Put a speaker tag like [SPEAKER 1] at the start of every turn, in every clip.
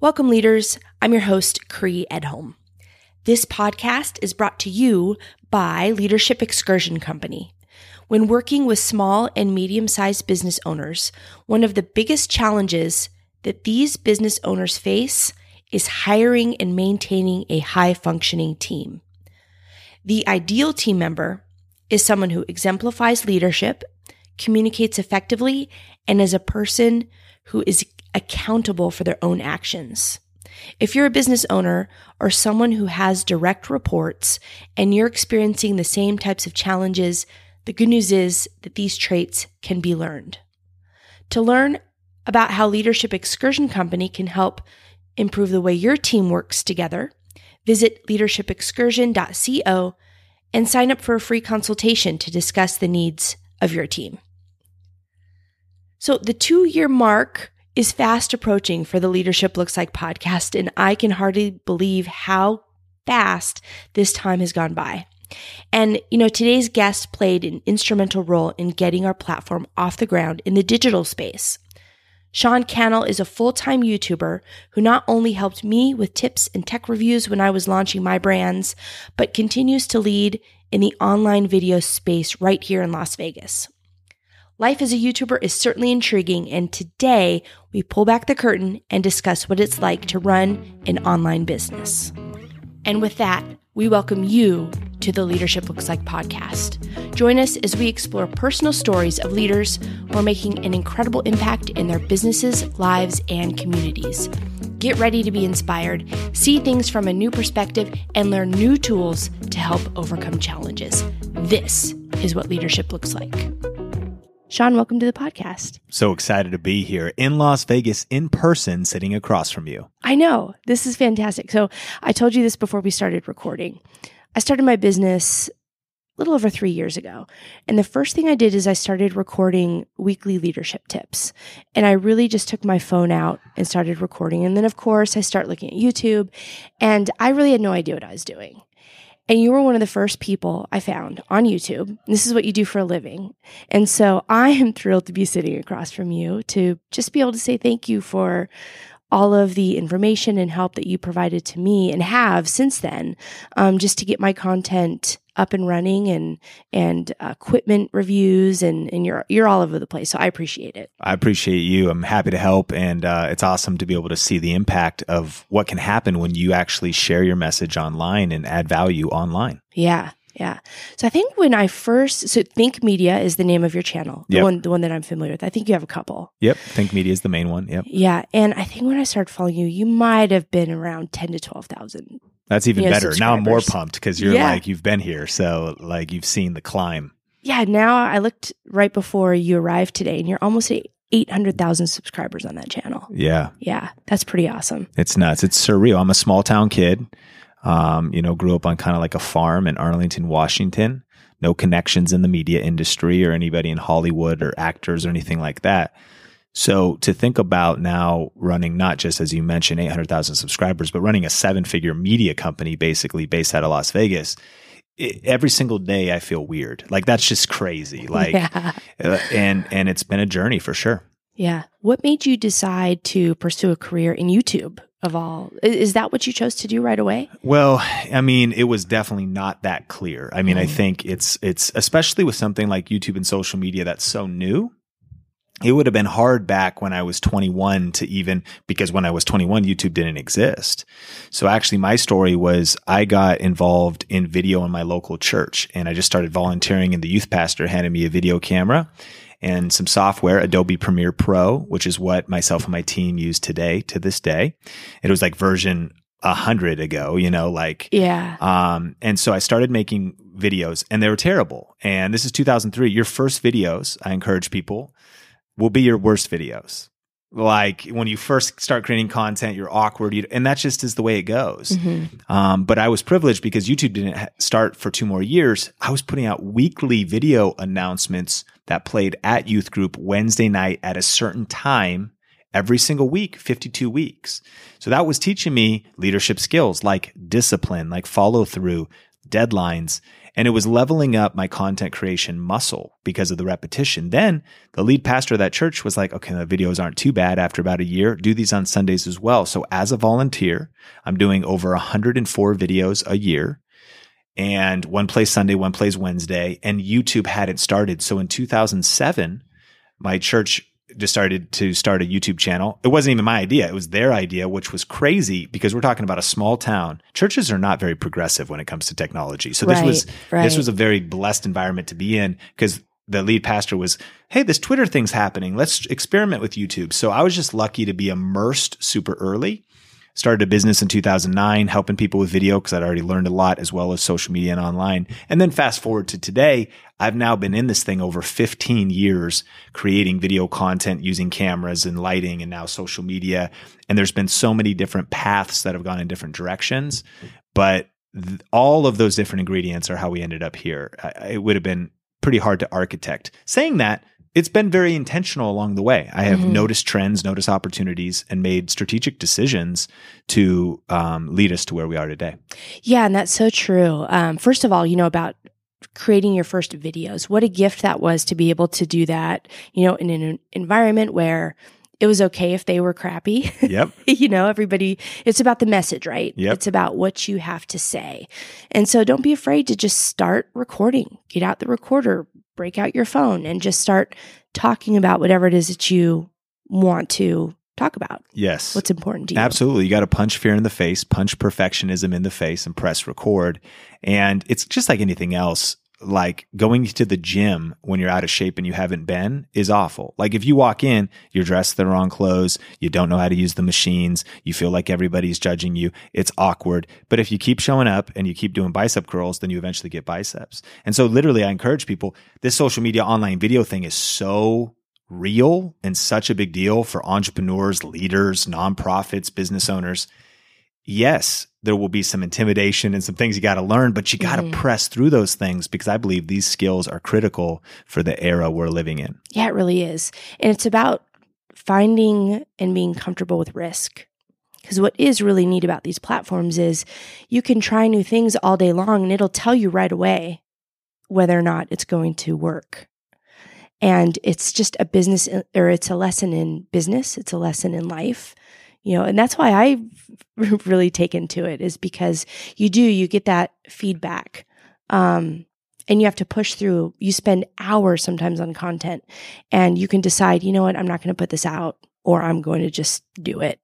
[SPEAKER 1] Welcome, leaders. I'm your host, Cree Edholm. This podcast is brought to you by Leadership Excursion Company. When working with small and medium sized business owners, one of the biggest challenges that these business owners face is hiring and maintaining a high functioning team. The ideal team member is someone who exemplifies leadership, communicates effectively, and is a person who is accountable for their own actions. If you're a business owner or someone who has direct reports and you're experiencing the same types of challenges, the good news is that these traits can be learned. To learn about how Leadership Excursion Company can help improve the way your team works together, visit leadershipexcursion.co and sign up for a free consultation to discuss the needs of your team. So, the two year mark is fast approaching for the Leadership Looks Like podcast, and I can hardly believe how fast this time has gone by. And, you know, today's guest played an instrumental role in getting our platform off the ground in the digital space. Sean Cannell is a full time YouTuber who not only helped me with tips and tech reviews when I was launching my brands, but continues to lead in the online video space right here in Las Vegas. Life as a YouTuber is certainly intriguing, and today we pull back the curtain and discuss what it's like to run an online business. And with that, we welcome you to the Leadership Looks Like podcast. Join us as we explore personal stories of leaders who are making an incredible impact in their businesses, lives, and communities. Get ready to be inspired, see things from a new perspective, and learn new tools to help overcome challenges. This is what leadership looks like. Sean, welcome to the podcast.
[SPEAKER 2] So excited to be here in Las Vegas in person, sitting across from you.
[SPEAKER 1] I know. This is fantastic. So, I told you this before we started recording. I started my business a little over three years ago. And the first thing I did is I started recording weekly leadership tips. And I really just took my phone out and started recording. And then, of course, I start looking at YouTube and I really had no idea what I was doing. And you were one of the first people I found on YouTube. This is what you do for a living. And so I am thrilled to be sitting across from you to just be able to say thank you for all of the information and help that you provided to me and have since then, um, just to get my content up and running and and uh, equipment reviews and and you're you're all over the place. So I appreciate it.
[SPEAKER 2] I appreciate you. I'm happy to help, and uh, it's awesome to be able to see the impact of what can happen when you actually share your message online and add value online.
[SPEAKER 1] Yeah. Yeah. So I think when I first so Think Media is the name of your channel. The
[SPEAKER 2] Yep.
[SPEAKER 1] one the one that I'm familiar with. I think you have a couple.
[SPEAKER 2] Yep, Think Media is the main one. Yep,
[SPEAKER 1] Yeah. And I think when I started following you, you might have been around ten to twelve thousand.
[SPEAKER 2] that's even
[SPEAKER 1] Yeah,
[SPEAKER 2] better. Now I'm more pumped because you're
[SPEAKER 1] Yeah.
[SPEAKER 2] like you've been here, so like you've seen the climb.
[SPEAKER 1] Yeah, now I looked right before you arrived today and you're almost at eight hundred thousand subscribers on that channel.
[SPEAKER 2] Yeah,
[SPEAKER 1] Yeah, that's pretty awesome.
[SPEAKER 2] it's nuts. It's surreal. I'm a small town kid. Um, you know, grew up on kind of like a farm in Arlington, Washington. No connections in the media industry or anybody in Hollywood or actors or anything like that. So to think about now running not just as you mentioned 800,000 subscribers, but running a seven-figure media company basically based out of Las Vegas. i every single day I feel weird. Like that's just crazy. Like
[SPEAKER 1] yeah.
[SPEAKER 2] uh, and and it's been a journey for sure.
[SPEAKER 1] Yeah. What made you decide to pursue a career in YouTube of all? Is that what you chose to do right away?
[SPEAKER 2] Well, I mean, it was definitely not that clear. I mean, I
[SPEAKER 1] Mm.
[SPEAKER 2] think it's it's especially with something like YouTube and social media that's so new. It would have been hard back when I was 21 to even because when I was 21 YouTube didn't exist. So actually my story was I got involved in video in my local church and I just started volunteering and the youth pastor handed me a video camera and some software, Adobe Premiere Pro, which is what myself and my team use today to this day. It was like version a hundred ago, you know, like,
[SPEAKER 1] Yeah.
[SPEAKER 2] um, and so I started making videos and they were terrible. And this is 2003. Your first videos, I encourage people, will be your worst videos. Like when you first start creating content, you're awkward, you, and that just is the way it goes.
[SPEAKER 1] Mhm.
[SPEAKER 2] Um, but I was privileged because YouTube didn't ha- start for two more years. I was putting out weekly video announcements that played at youth group Wednesday night at a certain time every single week, 52 weeks. So that was teaching me leadership skills like discipline, like follow through, deadlines. And it was leveling up my content creation muscle because of the repetition. Then the lead pastor of that church was like, okay, the videos aren't too bad after about a year. Do these on Sundays as well. So as a volunteer, I'm doing over 104 videos a year and one plays Sunday, one plays Wednesday, and YouTube hadn't started. So in 2007, my church decided to start a YouTube channel. It wasn't even my idea. It was their idea, which was crazy because we're talking about a small town. Churches are not very progressive when it comes to technology. So this
[SPEAKER 1] Right,
[SPEAKER 2] was
[SPEAKER 1] right.
[SPEAKER 2] this was a very blessed environment to be in because the lead pastor was, "Hey, this Twitter thing's happening. Let's experiment with YouTube." So I was just lucky to be immersed super early. Started a business in 2009 helping people with video because I'd already learned a lot as well as social media and online. And then fast forward to today, I've now been in this thing over 15 years creating video content using cameras and lighting and now social media. And there's been so many different paths that have gone in different directions, but th- all of those different ingredients are how we ended up here. I- It would have been pretty hard to architect. Saying that, it's been very intentional along the way. I have
[SPEAKER 1] Mhm.
[SPEAKER 2] noticed trends, noticed opportunities, and made strategic decisions to um, lead us to where we are today.
[SPEAKER 1] Yeah, and that's so true. Um, first of all, you know, about creating your first videos. What a gift that was to be able to do that, you know, in an environment where it was okay if they were crappy.
[SPEAKER 2] Yep.
[SPEAKER 1] you know, everybody, it's about the message, right?
[SPEAKER 2] Yep.
[SPEAKER 1] It's about what you have to say. And so don't be afraid to just start recording. Get out the recorder, break out your phone, and just start talking about whatever it is that you want to talk about.
[SPEAKER 2] yes.
[SPEAKER 1] What's important to you.
[SPEAKER 2] Absolutely. You got to punch fear in the face, punch perfectionism in the face, and press record. And it's just like anything else. Like going to the gym when you're out of shape and you haven't been is awful. Like if you walk in, you're dressed the wrong clothes, you don't know how to use the machines, you feel like everybody's judging you, it's awkward. But if you keep showing up and you keep doing bicep curls, then you eventually get biceps. And so literally I encourage people, this social media online video thing is so real and such a big deal for entrepreneurs, leaders, nonprofits, business owners. Yes, there will be some intimidation and some things you got to learn, but you got to
[SPEAKER 1] Mhm.
[SPEAKER 2] press through those things because I believe these skills are critical for the era we're living in.
[SPEAKER 1] Yeah, it really is. And it's about finding and being comfortable with risk. Because what is really neat about these platforms is you can try new things all day long and it'll tell you right away whether or not it's going to work. And it's just a business or it's a lesson in business, it's a lesson in life. You know, and that's why I really taken to it is because you do, you get that feedback. Um, and you have to push through. You spend hours sometimes on content and you can decide, you know what, I'm not going to put this out or I'm going to just do it.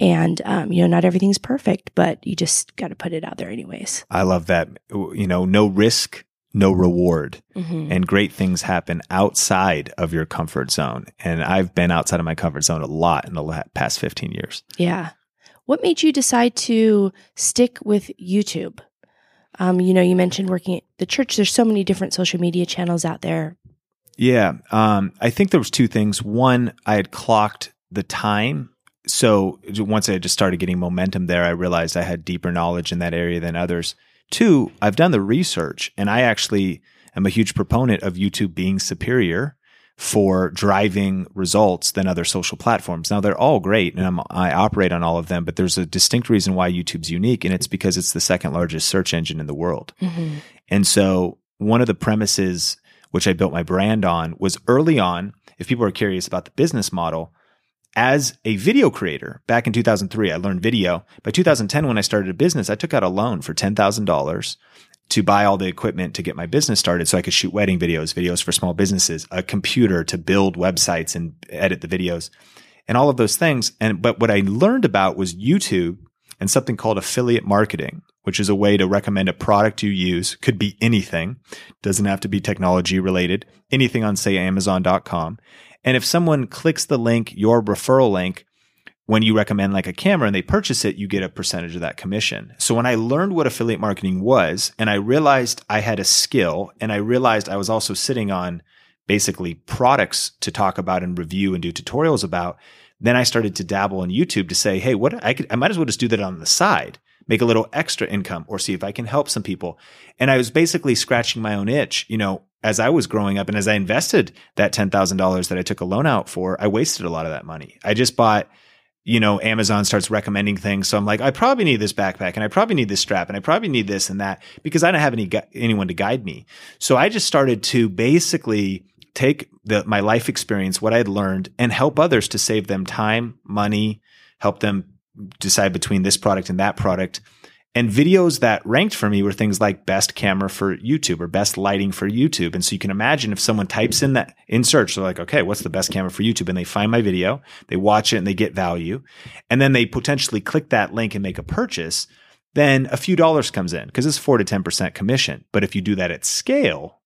[SPEAKER 1] And, um, you know, not everything's perfect, but you just got to put it out there anyways.
[SPEAKER 2] I love that. You know, no risk, no reward.
[SPEAKER 1] Mm-hmm.
[SPEAKER 2] And great things happen outside of your comfort zone. And I've been outside of my comfort zone a lot in the past 15 years.
[SPEAKER 1] Yeah. What made you decide to stick with YouTube? Um, you know, you mentioned working at the church. There's so many different social media channels out there.
[SPEAKER 2] Yeah. Um, I think there was two things. One, I had clocked the time. So once I just started getting momentum there, I realized I had deeper knowledge in that area than others. Two, I've done the research and I actually am a huge proponent of YouTube being superior for driving results than other social platforms. Now they're all great and I'm, I operate on all of them, but there's a distinct reason why YouTube's unique and it's because it's the second largest search engine in the world.
[SPEAKER 1] Mm-hmm.
[SPEAKER 2] And so one of the premises which I built my brand on was early on, if people are curious about the business model, as a video creator back in 2003, I learned video. By 2010, when I started a business, I took out a loan for $10,000 to buy all the equipment to get my business started so I could shoot wedding videos, videos for small businesses, a computer to build websites and edit the videos and all of those things. And, but what I learned about was YouTube and something called affiliate marketing, which is a way to recommend a product you use. Could be anything. Doesn't have to be technology related. Anything on say Amazon.com. And if someone clicks the link, your referral link, when you recommend like a camera and they purchase it, you get a percentage of that commission. So when I learned what affiliate marketing was and I realized I had a skill and I realized I was also sitting on basically products to talk about and review and do tutorials about, then I started to dabble in YouTube to say, Hey, what I could, I might as well just do that on the side, make a little extra income or see if I can help some people. And I was basically scratching my own itch, you know, as I was growing up and as I invested that $10,000 that I took a loan out for, I wasted a lot of that money. I just bought you know, Amazon starts recommending things. So I'm like, I probably need this backpack and I probably need this strap and I probably need this and that because I don't have any gu- anyone to guide me. So I just started to basically take the, my life experience, what I had learned and help others to save them time, money, help them decide between this product and that product. And videos that ranked for me were things like best camera for YouTube or best lighting for YouTube. And so you can imagine if someone types in that in search, they're like, okay, what's the best camera for YouTube? And they find my video, they watch it and they get value. And then they potentially click that link and make a purchase. Then a few dollars comes in because it's four to 10% commission. But if you do that at scale,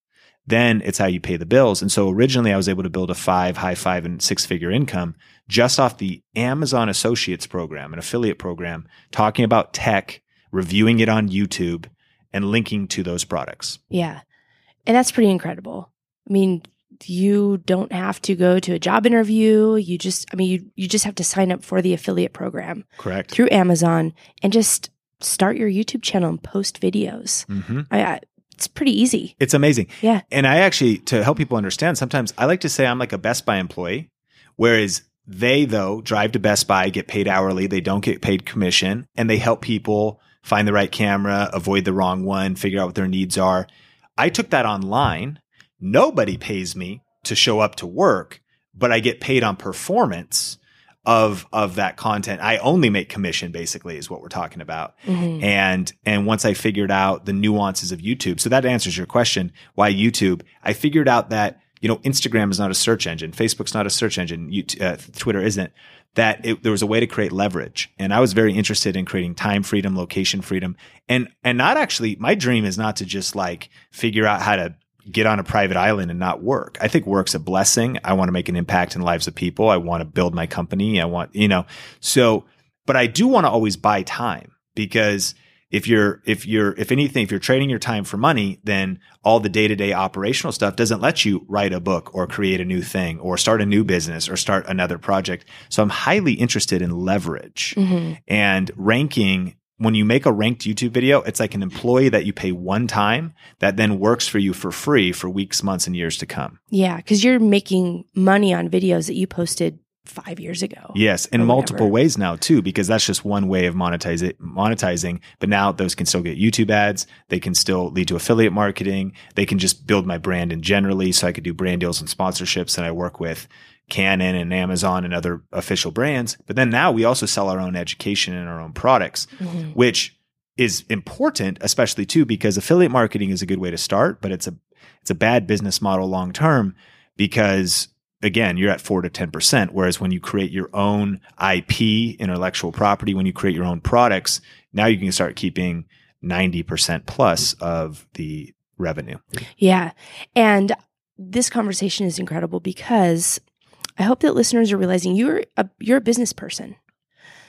[SPEAKER 2] then it's how you pay the bills. And so originally I was able to build a five, high five and six figure income just off the Amazon Associates program, an affiliate program, talking about tech reviewing it on YouTube, and linking to those products.
[SPEAKER 1] Yeah. And that's pretty incredible. I mean, you don't have to go to a job interview. You just, I mean, you, you just have to sign up for the affiliate program.
[SPEAKER 2] Correct.
[SPEAKER 1] Through Amazon and just start your YouTube channel and post videos. Mm-hmm. I, I, it's pretty easy.
[SPEAKER 2] It's amazing.
[SPEAKER 1] Yeah.
[SPEAKER 2] And I actually, to help people understand, sometimes I like to say I'm like a Best Buy employee, whereas they, though, drive to Best Buy, get paid hourly, they don't get paid commission, and they help people find the right camera, avoid the wrong one, figure out what their needs are. I took that online. Nobody pays me to show up to work, but I get paid on performance of of that content. I only make commission basically is what we're talking about. Mm-hmm. And and once I figured out the nuances of YouTube, so that answers your question, why YouTube? I figured out that you know Instagram is not a search engine, Facebook's not a search engine, YouTube, uh, Twitter isn't that it, there was a way to create leverage. And I was very interested in creating time freedom, location freedom, and and not actually. My dream is not to just like figure out how to get on a private island and not work. I think work's a blessing. I want to make an impact in lives of people. I want to build my company. I want you know so, but I do want to always buy time because if you're if you're if anything if you're trading your time for money then all the day-to-day operational stuff doesn't let you write a book or create a new thing or start a new business or start another project so i'm highly interested in leverage mm-hmm. and ranking when you make a ranked YouTube video, it's like an employee that you pay one time that then works for you for free for weeks, months, and years to come.
[SPEAKER 1] Yeah, because you're making money on videos that you posted five years ago.
[SPEAKER 2] Yes, in multiple ways now too, because that's just one way of monetizing. Monetizing, but now those can still get YouTube ads. They can still lead to affiliate marketing. They can just build my brand in generally, so I could do brand deals and sponsorships. And I work with Canon and Amazon and other official brands. But then now we also sell our own education and our own products, mm-hmm. which is important, especially too, because affiliate marketing is a good way to start, but it's a it's a bad business model long term because again, you're at four to 10%. Whereas when you create your own IP, intellectual property, when you create your own products, now you can start keeping 90% plus of the revenue.
[SPEAKER 1] Yeah. And this conversation is incredible because I hope that listeners are realizing you're a, you're a business person.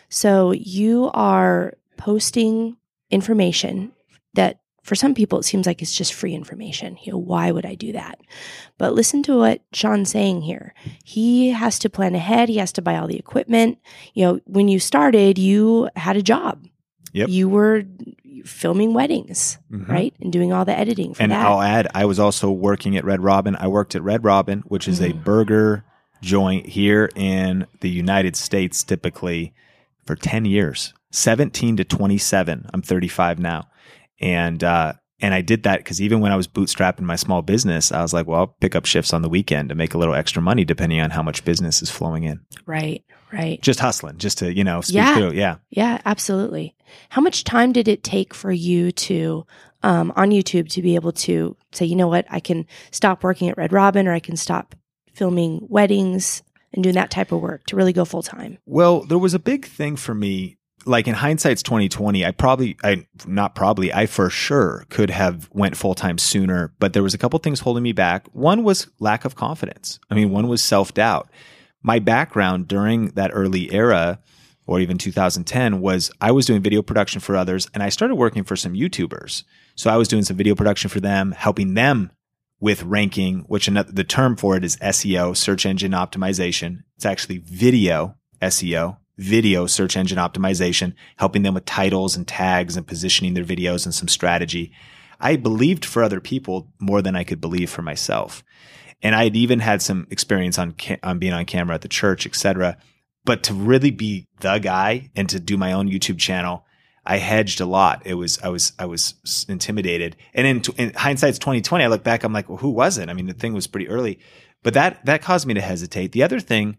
[SPEAKER 1] So you are posting information that for some people, it seems like it's just free information. You know, why would I do that? But listen to what Sean's saying here. He has to plan ahead. He has to buy all the equipment. You know, when you started, you had a job.
[SPEAKER 2] Yep.
[SPEAKER 1] You were filming weddings, mm-hmm. right? And doing all the editing for
[SPEAKER 2] and
[SPEAKER 1] that.
[SPEAKER 2] I'll add, I was also working at Red Robin. I worked at Red Robin, which is mm-hmm. a burger joint here in the United States, typically for 10 years, 17 to 27. I'm 35 now and uh, and I did that because even when I was bootstrapping my small business, I was like, well, I'll pick up shifts on the weekend to make a little extra money, depending on how much business is flowing in.
[SPEAKER 1] Right, right.
[SPEAKER 2] Just hustling, just to you know speak
[SPEAKER 1] yeah.
[SPEAKER 2] through. Yeah,
[SPEAKER 1] yeah, absolutely. How much time did it take for you to um, on YouTube to be able to say, you know what, I can stop working at Red Robin, or I can stop filming weddings and doing that type of work to really go full time?
[SPEAKER 2] Well, there was a big thing for me like in hindsight's 2020 i probably i not probably i for sure could have went full-time sooner but there was a couple things holding me back. One was lack of confidence. I mean one was self-doubt. My background during that early era or even 2010 was i was doing video production for others and i started working for some youtubers. So i was doing some video production for them helping them with ranking which another, the term for it is seo search engine optimization. It's actually video seo video search engine optimization, helping them with titles and tags and positioning their videos and some strategy. I believed for other people more than I could believe for myself. And I had even had some experience on, ca- on being on camera at the church, etc. but to really be the guy and to do my own YouTube channel, I hedged a lot. It was, I was, I was intimidated. And in, in hindsight's 2020, I look back, I'm like, well, who was it? I mean, the thing was pretty early, but that, that caused me to hesitate. The other thing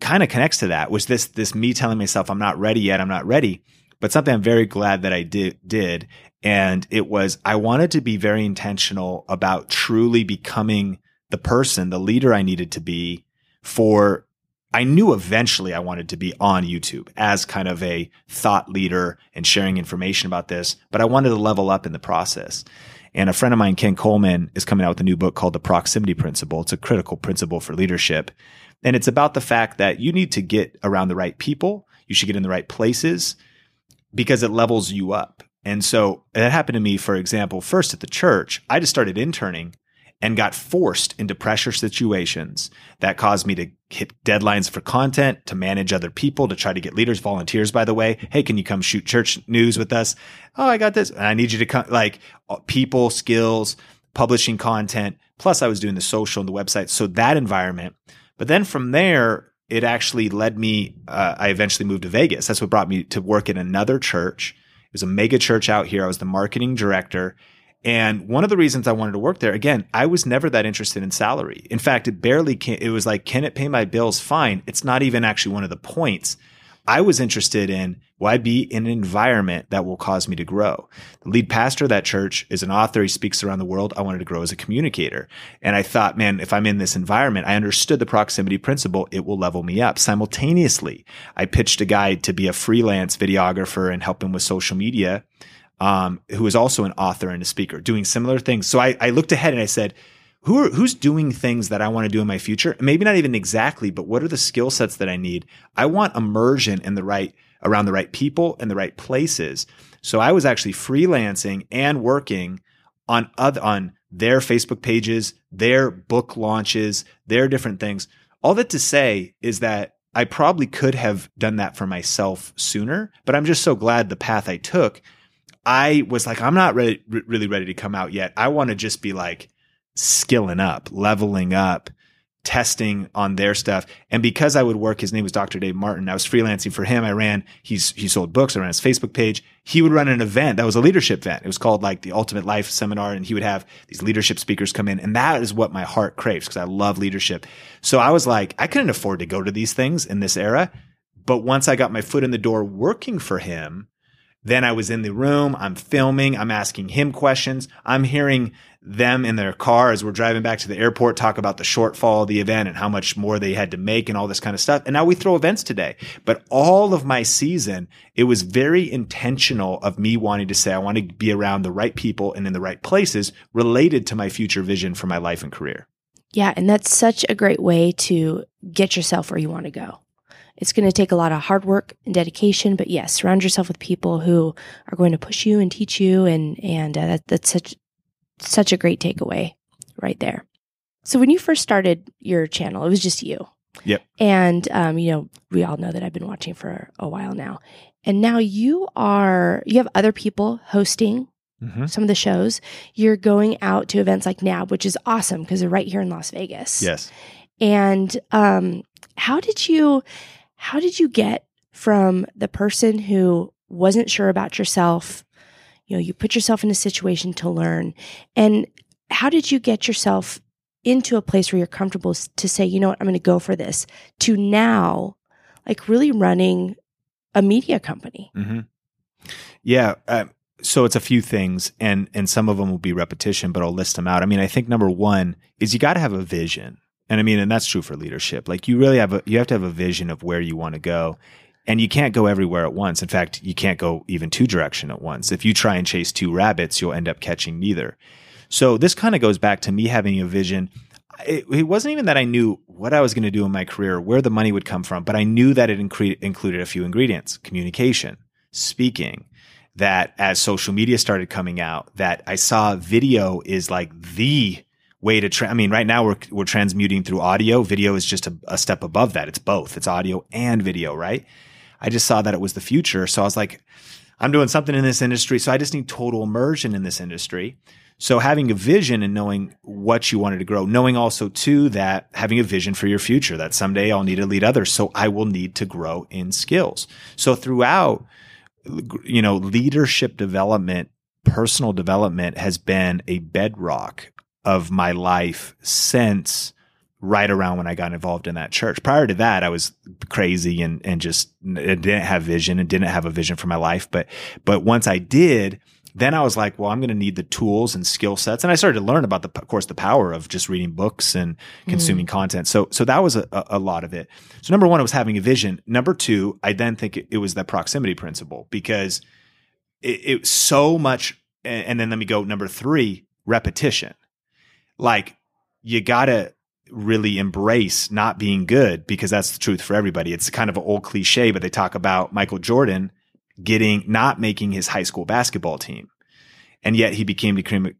[SPEAKER 2] kind of connects to that was this, this me telling myself, I'm not ready yet. I'm not ready, but something I'm very glad that I did, did. And it was, I wanted to be very intentional about truly becoming the person, the leader I needed to be for I knew eventually I wanted to be on YouTube as kind of a thought leader and sharing information about this, but I wanted to level up in the process. And a friend of mine, Ken Coleman, is coming out with a new book called The Proximity Principle. It's a critical principle for leadership. And it's about the fact that you need to get around the right people. You should get in the right places because it levels you up. And so that happened to me, for example, first at the church. I just started interning and got forced into pressure situations that caused me to hit deadlines for content, to manage other people, to try to get leaders, volunteers, by the way. Hey, can you come shoot church news with us? Oh, I got this. And I need you to come, like uh, people, skills, publishing content. Plus I was doing the social and the website. So that environment. But then from there, it actually led me, uh, I eventually moved to Vegas. That's what brought me to work in another church. It was a mega church out here. I was the marketing director and one of the reasons I wanted to work there, again, I was never that interested in salary. In fact, it barely it was like, can it pay my bills? Fine. It's not even actually one of the points. I was interested in, I be in an environment that will cause me to grow? The lead pastor of that church is an author. He speaks around the world. I wanted to grow as a communicator. And I thought, man, if I'm in this environment, I understood the proximity principle. It will level me up. Simultaneously, I pitched a guy to be a freelance videographer and help him with social media um, who is also an author and a speaker, doing similar things. So I, I looked ahead and I said, who are, who's doing things that I want to do in my future? Maybe not even exactly, but what are the skill sets that I need? I want immersion in the right, around the right people and the right places. So I was actually freelancing and working on other, on their Facebook pages, their book launches, their different things. All that to say is that I probably could have done that for myself sooner, but I'm just so glad the path I took I was like, I'm not ready, really ready to come out yet. I want to just be like skilling up, leveling up, testing on their stuff. And because I would work, his name was Dr. Dave Martin. I was freelancing for him. I ran, he's, he sold books. I ran his Facebook page. He would run an event that was a leadership event. It was called like the Ultimate Life Seminar. And he would have these leadership speakers come in. And that is what my heart craves because I love leadership. So I was like, I couldn't afford to go to these things in this era. But once I got my foot in the door working for him, then I was in the room. I'm filming. I'm asking him questions. I'm hearing them in their car as we're driving back to the airport talk about the shortfall of the event and how much more they had to make and all this kind of stuff. And now we throw events today. But all of my season, it was very intentional of me wanting to say, I want to be around the right people and in the right places related to my future vision for my life and career.
[SPEAKER 1] Yeah. And that's such a great way to get yourself where you want to go. It's going to take a lot of hard work and dedication, but yes, surround yourself with people who are going to push you and teach you, and and uh, that, that's such such a great takeaway right there. So when you first started your channel, it was just you.
[SPEAKER 2] Yep.
[SPEAKER 1] And um, you know, we all know that I've been watching for a while now, and now you are you have other people hosting Mm-hmm. some of the shows. You're going out to events like NAB, which is awesome because they're right here in Las Vegas.
[SPEAKER 2] Yes.
[SPEAKER 1] And um, how did you how did you get from the person who wasn't sure about yourself? You know, you put yourself in a situation to learn. And how did you get yourself into a place where you're comfortable to say, you know what, I'm going to go for this, to now, like really running a media company?
[SPEAKER 2] Mm-hmm. Yeah. Uh, so it's a few things and and some of them will be repetition but i'll list them out i mean i think number one is you got to have a vision and I mean, and that's true for leadership. Like you really have a, you have to have a vision of where you want to go. And you can't go everywhere at once. In fact, you can't go even two direction at once. If you try and chase two rabbits, you'll end up catching neither. So this kind of goes back to me having a vision. It, it wasn't even that I knew what I was going to do in my career, where the money would come from, but I knew that it incre- included a few ingredients, communication, speaking, that as social media started coming out, that I saw video is like the way to tra- I mean, right now we're we're transmuting through audio. Video is just a, a, step above that. It's both. It's audio and video, right? I just saw that it was the future. So I was like, I'm doing something in this industry. So I just need total immersion in this industry. So having a vision and knowing what you wanted to grow, knowing also too that having a vision for your future that someday I'll need to lead others. So I will need to grow in skills. So throughout, you know, leadership development, personal development has been a bedrock of my life since right around when I got involved in that church. Prior to that, I was crazy and, and just didn't have vision and didn't have a vision for my life. But, but once I did, then I was like, well, I'm going to need the tools and skill sets. And I started to learn about the, of course, the power of just reading books and consuming mm. content. So, so that was a, a lot of it. So number one, it was having a vision. Number two, I then think it, it was that proximity principle because it, it so much. And, and then let me go number three, repetition. Like you gotta really embrace not being good because that's the truth for everybody. It's kind of an old cliche, but they talk about Michael Jordan getting not making his high school basketball team. And yet he became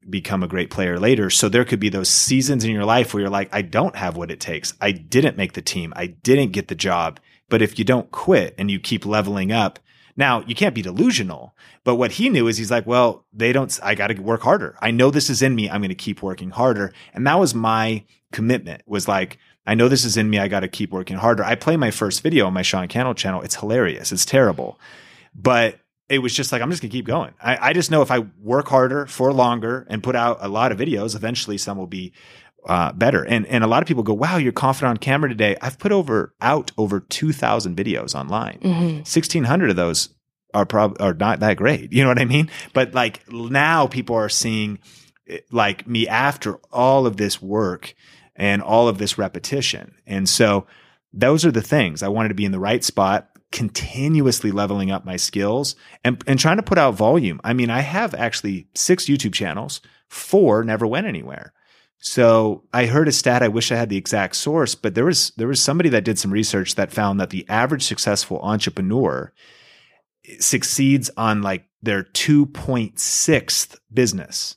[SPEAKER 2] become a great player later. So there could be those seasons in your life where you're like, I don't have what it takes. I didn't make the team. I didn't get the job. But if you don't quit and you keep leveling up, now you can't be delusional. But what he knew is he's like, well, they don't, I got to work harder. I know this is in me. I'm going to keep working harder. And that was my commitment was like, I know this is in me. I got to keep working harder. I play my first video on my Sean Cannell channel. It's hilarious. It's terrible. But it was just like, I'm just gonna keep going. I, I, just know if I work harder for longer and put out a lot of videos, eventually some will be uh, better. And and a lot of people go, wow, you're confident on camera today. I've put over out over 2,000 videos online. Mm-hmm. 1,600 of those are probably are not that great. You know what I mean? But like now people are seeing eh, like me after all of this work and all of this repetition. And so those are the things I wanted to be in the right spot continuously leveling up my skills and, and trying to put out volume. I mean, I have actually six YouTube channels, four never went anywhere. So I heard a stat. I wish I had the exact source, but there was there was somebody that did some research that found that the average successful entrepreneur succeeds on like their 2.6th business.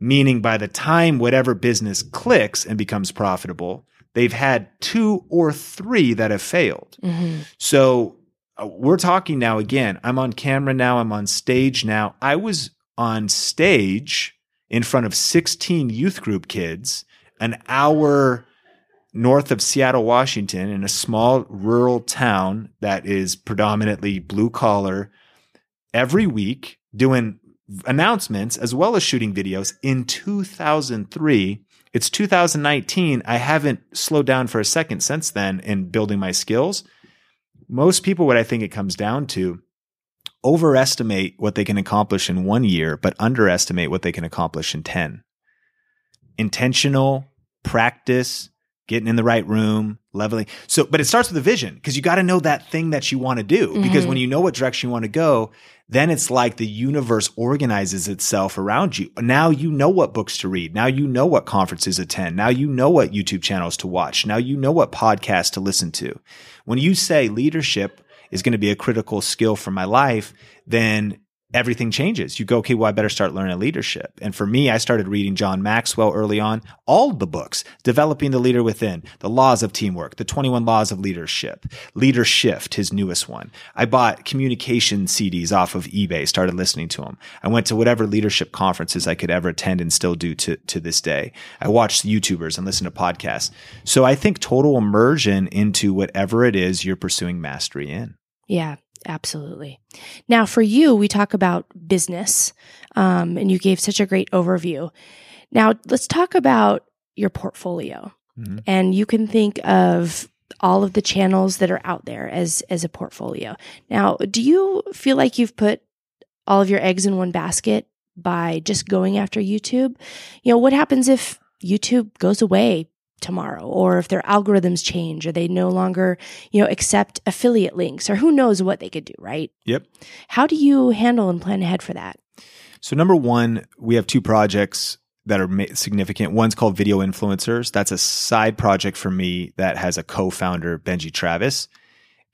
[SPEAKER 2] Meaning by the time whatever business clicks and becomes profitable, they've had two or three that have failed. Mm-hmm. So uh, we're talking now again. I'm on camera now. I'm on stage now. I was on stage in front of 16 youth group kids an hour north of Seattle, Washington, in a small rural town that is predominantly blue collar every week doing announcements as well as shooting videos in 2003 it's 2019. I haven't slowed down for a second since then in building my skills. Most people, what I think it comes down to, overestimate what they can accomplish in one year, but underestimate what they can accomplish in 10. Intentional practice, getting in the right room, leveling. So, but it starts with a vision because you got to know that thing that you want to do. Mm-hmm. Because when you know what direction you want to go, then it's like the universe organizes itself around you. Now you know what books to read. Now you know what conferences attend. Now you know what YouTube channels to watch. Now you know what podcasts to listen to. When you say leadership is going to be a critical skill for my life, then everything changes. You go, okay, well, I better start learning leadership. And for me, I started reading John Maxwell early on, all the books, Developing the Leader Within, The Laws of Teamwork, The 21 Laws of Leadership, Leadershift, his newest one. I bought communication CDs off of eBay, started listening to them. I went to whatever leadership conferences I could ever attend and still do to, to this day. I watched YouTubers and listened to podcasts. So I think total immersion into whatever it is you're pursuing mastery in.
[SPEAKER 1] Yeah, Absolutely. Now, for you, we talk about business, um, and you gave such a great overview. Now, let's talk about your portfolio. Mm-hmm. And you can think of all of the channels that are out there as as a portfolio. Now, do you feel like you've put all of your eggs in one basket by just going after YouTube? You know, what happens if YouTube goes away tomorrow or if their algorithms change or they no longer you know accept affiliate links or who knows what they could do right?
[SPEAKER 2] Yep.
[SPEAKER 1] How do you handle and plan ahead for that?
[SPEAKER 2] So number one we have two projects that are significant. One's called video influencers. That's a side project for me that has a co-founder benji travis.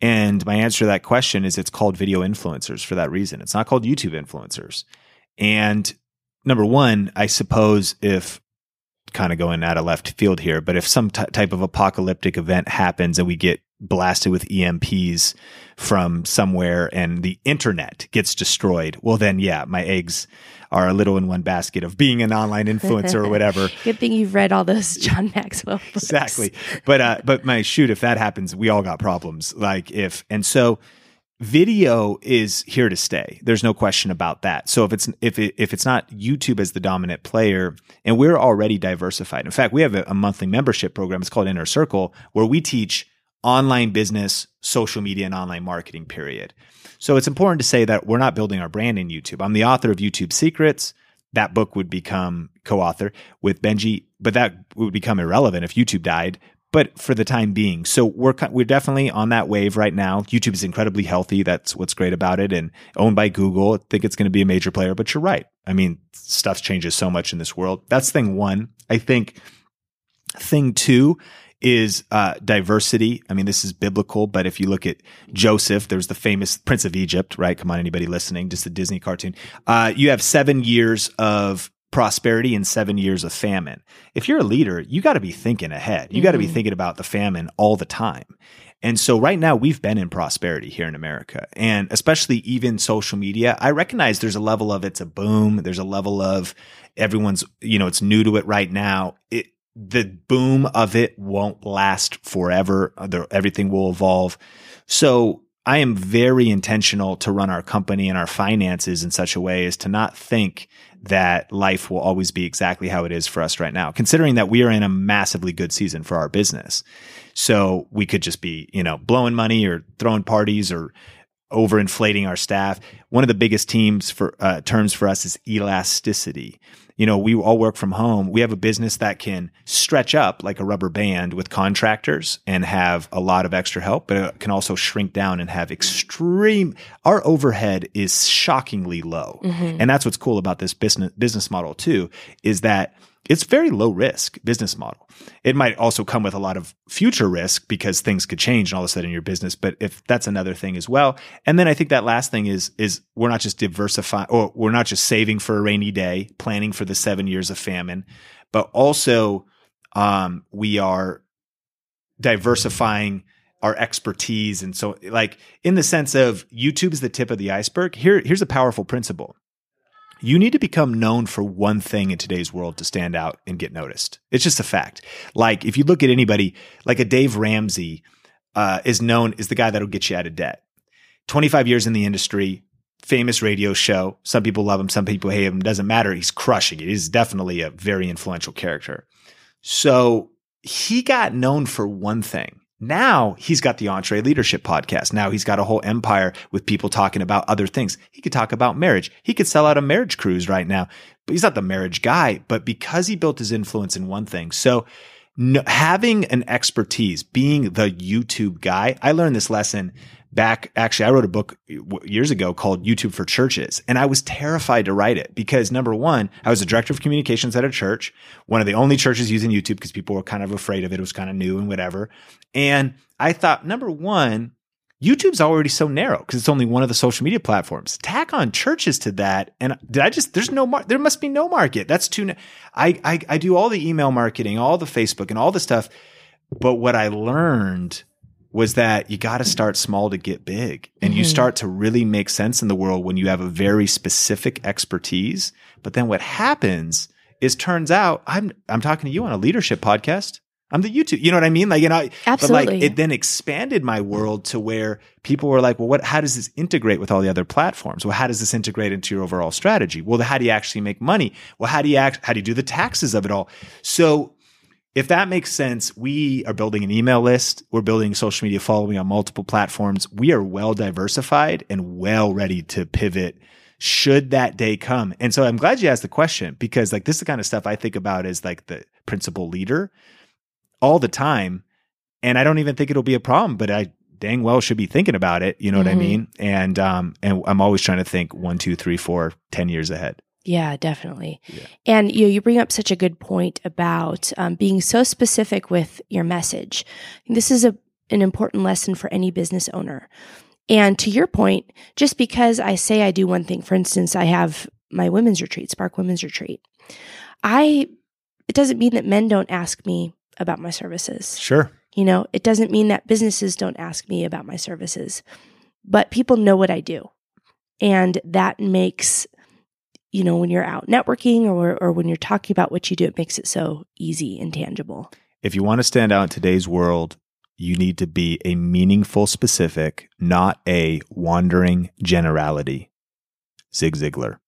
[SPEAKER 2] And my answer to that question is it's called video influencers for that reason. It's not called youtube influencers. And number one i suppose if kind of going out of left field here, but if some t- type of apocalyptic event happens and we get blasted with EMPs from somewhere and the internet gets destroyed, well, then, yeah, my eggs are a little in one basket of being an online influencer or whatever.
[SPEAKER 1] Good thing you've read all those John Maxwell books.
[SPEAKER 2] exactly. But, uh, but my shoot, if that happens, we all got problems. Like if, and so, video is here to stay. There's no question about that. So if it's if it, if it's not YouTube as the dominant player, and we're already diversified. In fact, we have a, a monthly membership program. It's called Inner Circle, where we teach online business, social media, and online marketing. Period. So it's important to say that we're not building our brand in YouTube. I'm the author of YouTube Secrets. That book would become co-author with Benji, but that would become irrelevant if YouTube died but for the time being. So we're we're definitely on that wave right now. YouTube is incredibly healthy. That's what's great about it, and owned by Google. I think it's going to be a major player. But you're right. I mean, stuff changes so much in this world. That's thing one. I think thing two is uh, diversity. I mean, this is biblical, but if you look at Joseph, there's the famous Prince of Egypt, right? Come on, anybody listening? Just a Disney cartoon. Uh, you have seven years of prosperity and seven years of famine. If you're a leader, you got to be thinking ahead. You mm-hmm. got to be thinking about the famine all the time. And so right now we've been in prosperity here in America and especially even social media. I recognize there's a level of it's a boom. There's a level of everyone's, you know, it's new to it right now. It, the boom of it won't last forever. everything will evolve. So I am very intentional to run our company and our finances in such a way as to not think that life will always be exactly how it is for us right now, considering that we are in a massively good season for our business. So we could just be, you know, blowing money or throwing parties or overinflating our staff. One of the biggest teams for uh, terms for us is elasticity you know, we all work from home. We have a business that can stretch up like a rubber band with contractors and have a lot of extra help, but it can also shrink down and have extreme. Our overhead is shockingly low. Mm-hmm. And that's what's cool about this business, business model too, is that it's very low risk business model. It might also come with a lot of future risk because things could change and all of a sudden your business. But if that's another thing as well. And then I think that last thing is, is we're not just diversifying or we're not just saving for a rainy day, planning for the seven years of famine, but also, um, we are diversifying our expertise. And so like in the sense of YouTube is the tip of the iceberg. Here, here's a powerful principle you need to become known for one thing in today's world to stand out and get noticed. It's just a fact. Like if you look at anybody, like a Dave Ramsey uh, is known is the guy that'll get you out of debt. 25 years in the industry, famous radio show. Some people love him, some people hate him. Doesn't matter. He's crushing it. He's definitely a very influential character. So he got known for one thing. Now he's got the EntreLeadership podcast. Now he's got a whole empire with people talking about other things. He could talk about marriage. He could sell out a marriage cruise right now, but he's not the marriage guy. But because he built his influence in one thing, so no, having an expertise, being the YouTube guy, I learned this lesson back actually I wrote a book uh, years ago called YouTube for Churches and I was terrified to write it because number 1 I was a director of communications at a church one of the only churches using YouTube because people were kind of afraid of it it was kind of new and whatever and I thought number 1 YouTube's already so narrow because it's only one of the social media platforms. Tack on churches to that, and did I just? There's no mar- There must be no market. That's too. Na- I, I I do all the email marketing, all the Facebook, and all the stuff. But what I learned was that you got to start small to get big and mm-hmm. you start to really make sense in the world when you have a very specific expertise. But then what happens is turns out I'm, I'm talking to you on a leadership podcast. I'm the YouTube, you know what I mean? Like, you know,
[SPEAKER 1] Absolutely.
[SPEAKER 2] but like it then expanded my world to where people were like, well, what, how does this integrate with all the other platforms? Well, how does this integrate into your overall strategy? Well, how do you actually make money? Well, how do you act, how do you do the taxes of it all? So if that makes sense, we are building an email list. We're building social media following on multiple platforms. We are well diversified and well ready to pivot should that day come. And so I'm glad you asked the question because like this is the kind of stuff I think about as like the principal leader all the time. And I don't even think it'll be a problem, but I dang well should be thinking about it. You know mm-hmm. what I mm-hmm. mean? And, um, and I'm always trying to think one, two, three, four, ten years ahead.
[SPEAKER 1] Yeah, definitely. Yeah. And you know, you bring up such a good point about um, being so specific with your message. This is a an important lesson for any business owner. And to your point, just because I say I do one thing, for instance, I have my women's retreat, Spark Women's Retreat. I it doesn't mean that men don't ask me about my services.
[SPEAKER 2] Sure.
[SPEAKER 1] You know, it doesn't mean that businesses don't ask me about my services, but people know what I do. And that makes, you know, when you're out networking or, or when you're talking about what you do, it makes it so easy and tangible.
[SPEAKER 2] If you want to stand out in today's world, you need to be a meaningful specific, not a wandering generality. Zig Ziglar.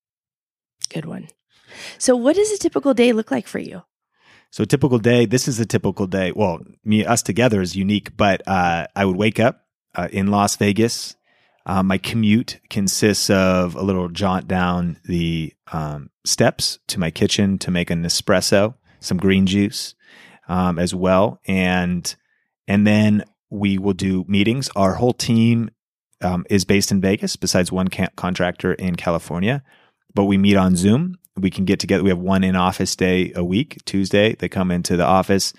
[SPEAKER 1] Good one. So, what does a typical day look like for you?
[SPEAKER 2] So, typical day, this is a typical day. Well, me, us together is unique, but uh, I would wake up uh, in Las Vegas. Uh, my commute consists of a little jaunt down the um, steps to my kitchen to make an espresso, some green juice um, as well, and and then we will do meetings. Our whole team um, is based in Vegas, besides one contractor in California, but we meet on Zoom. We can get together. We have one in office day a week, Tuesday. They come into the office,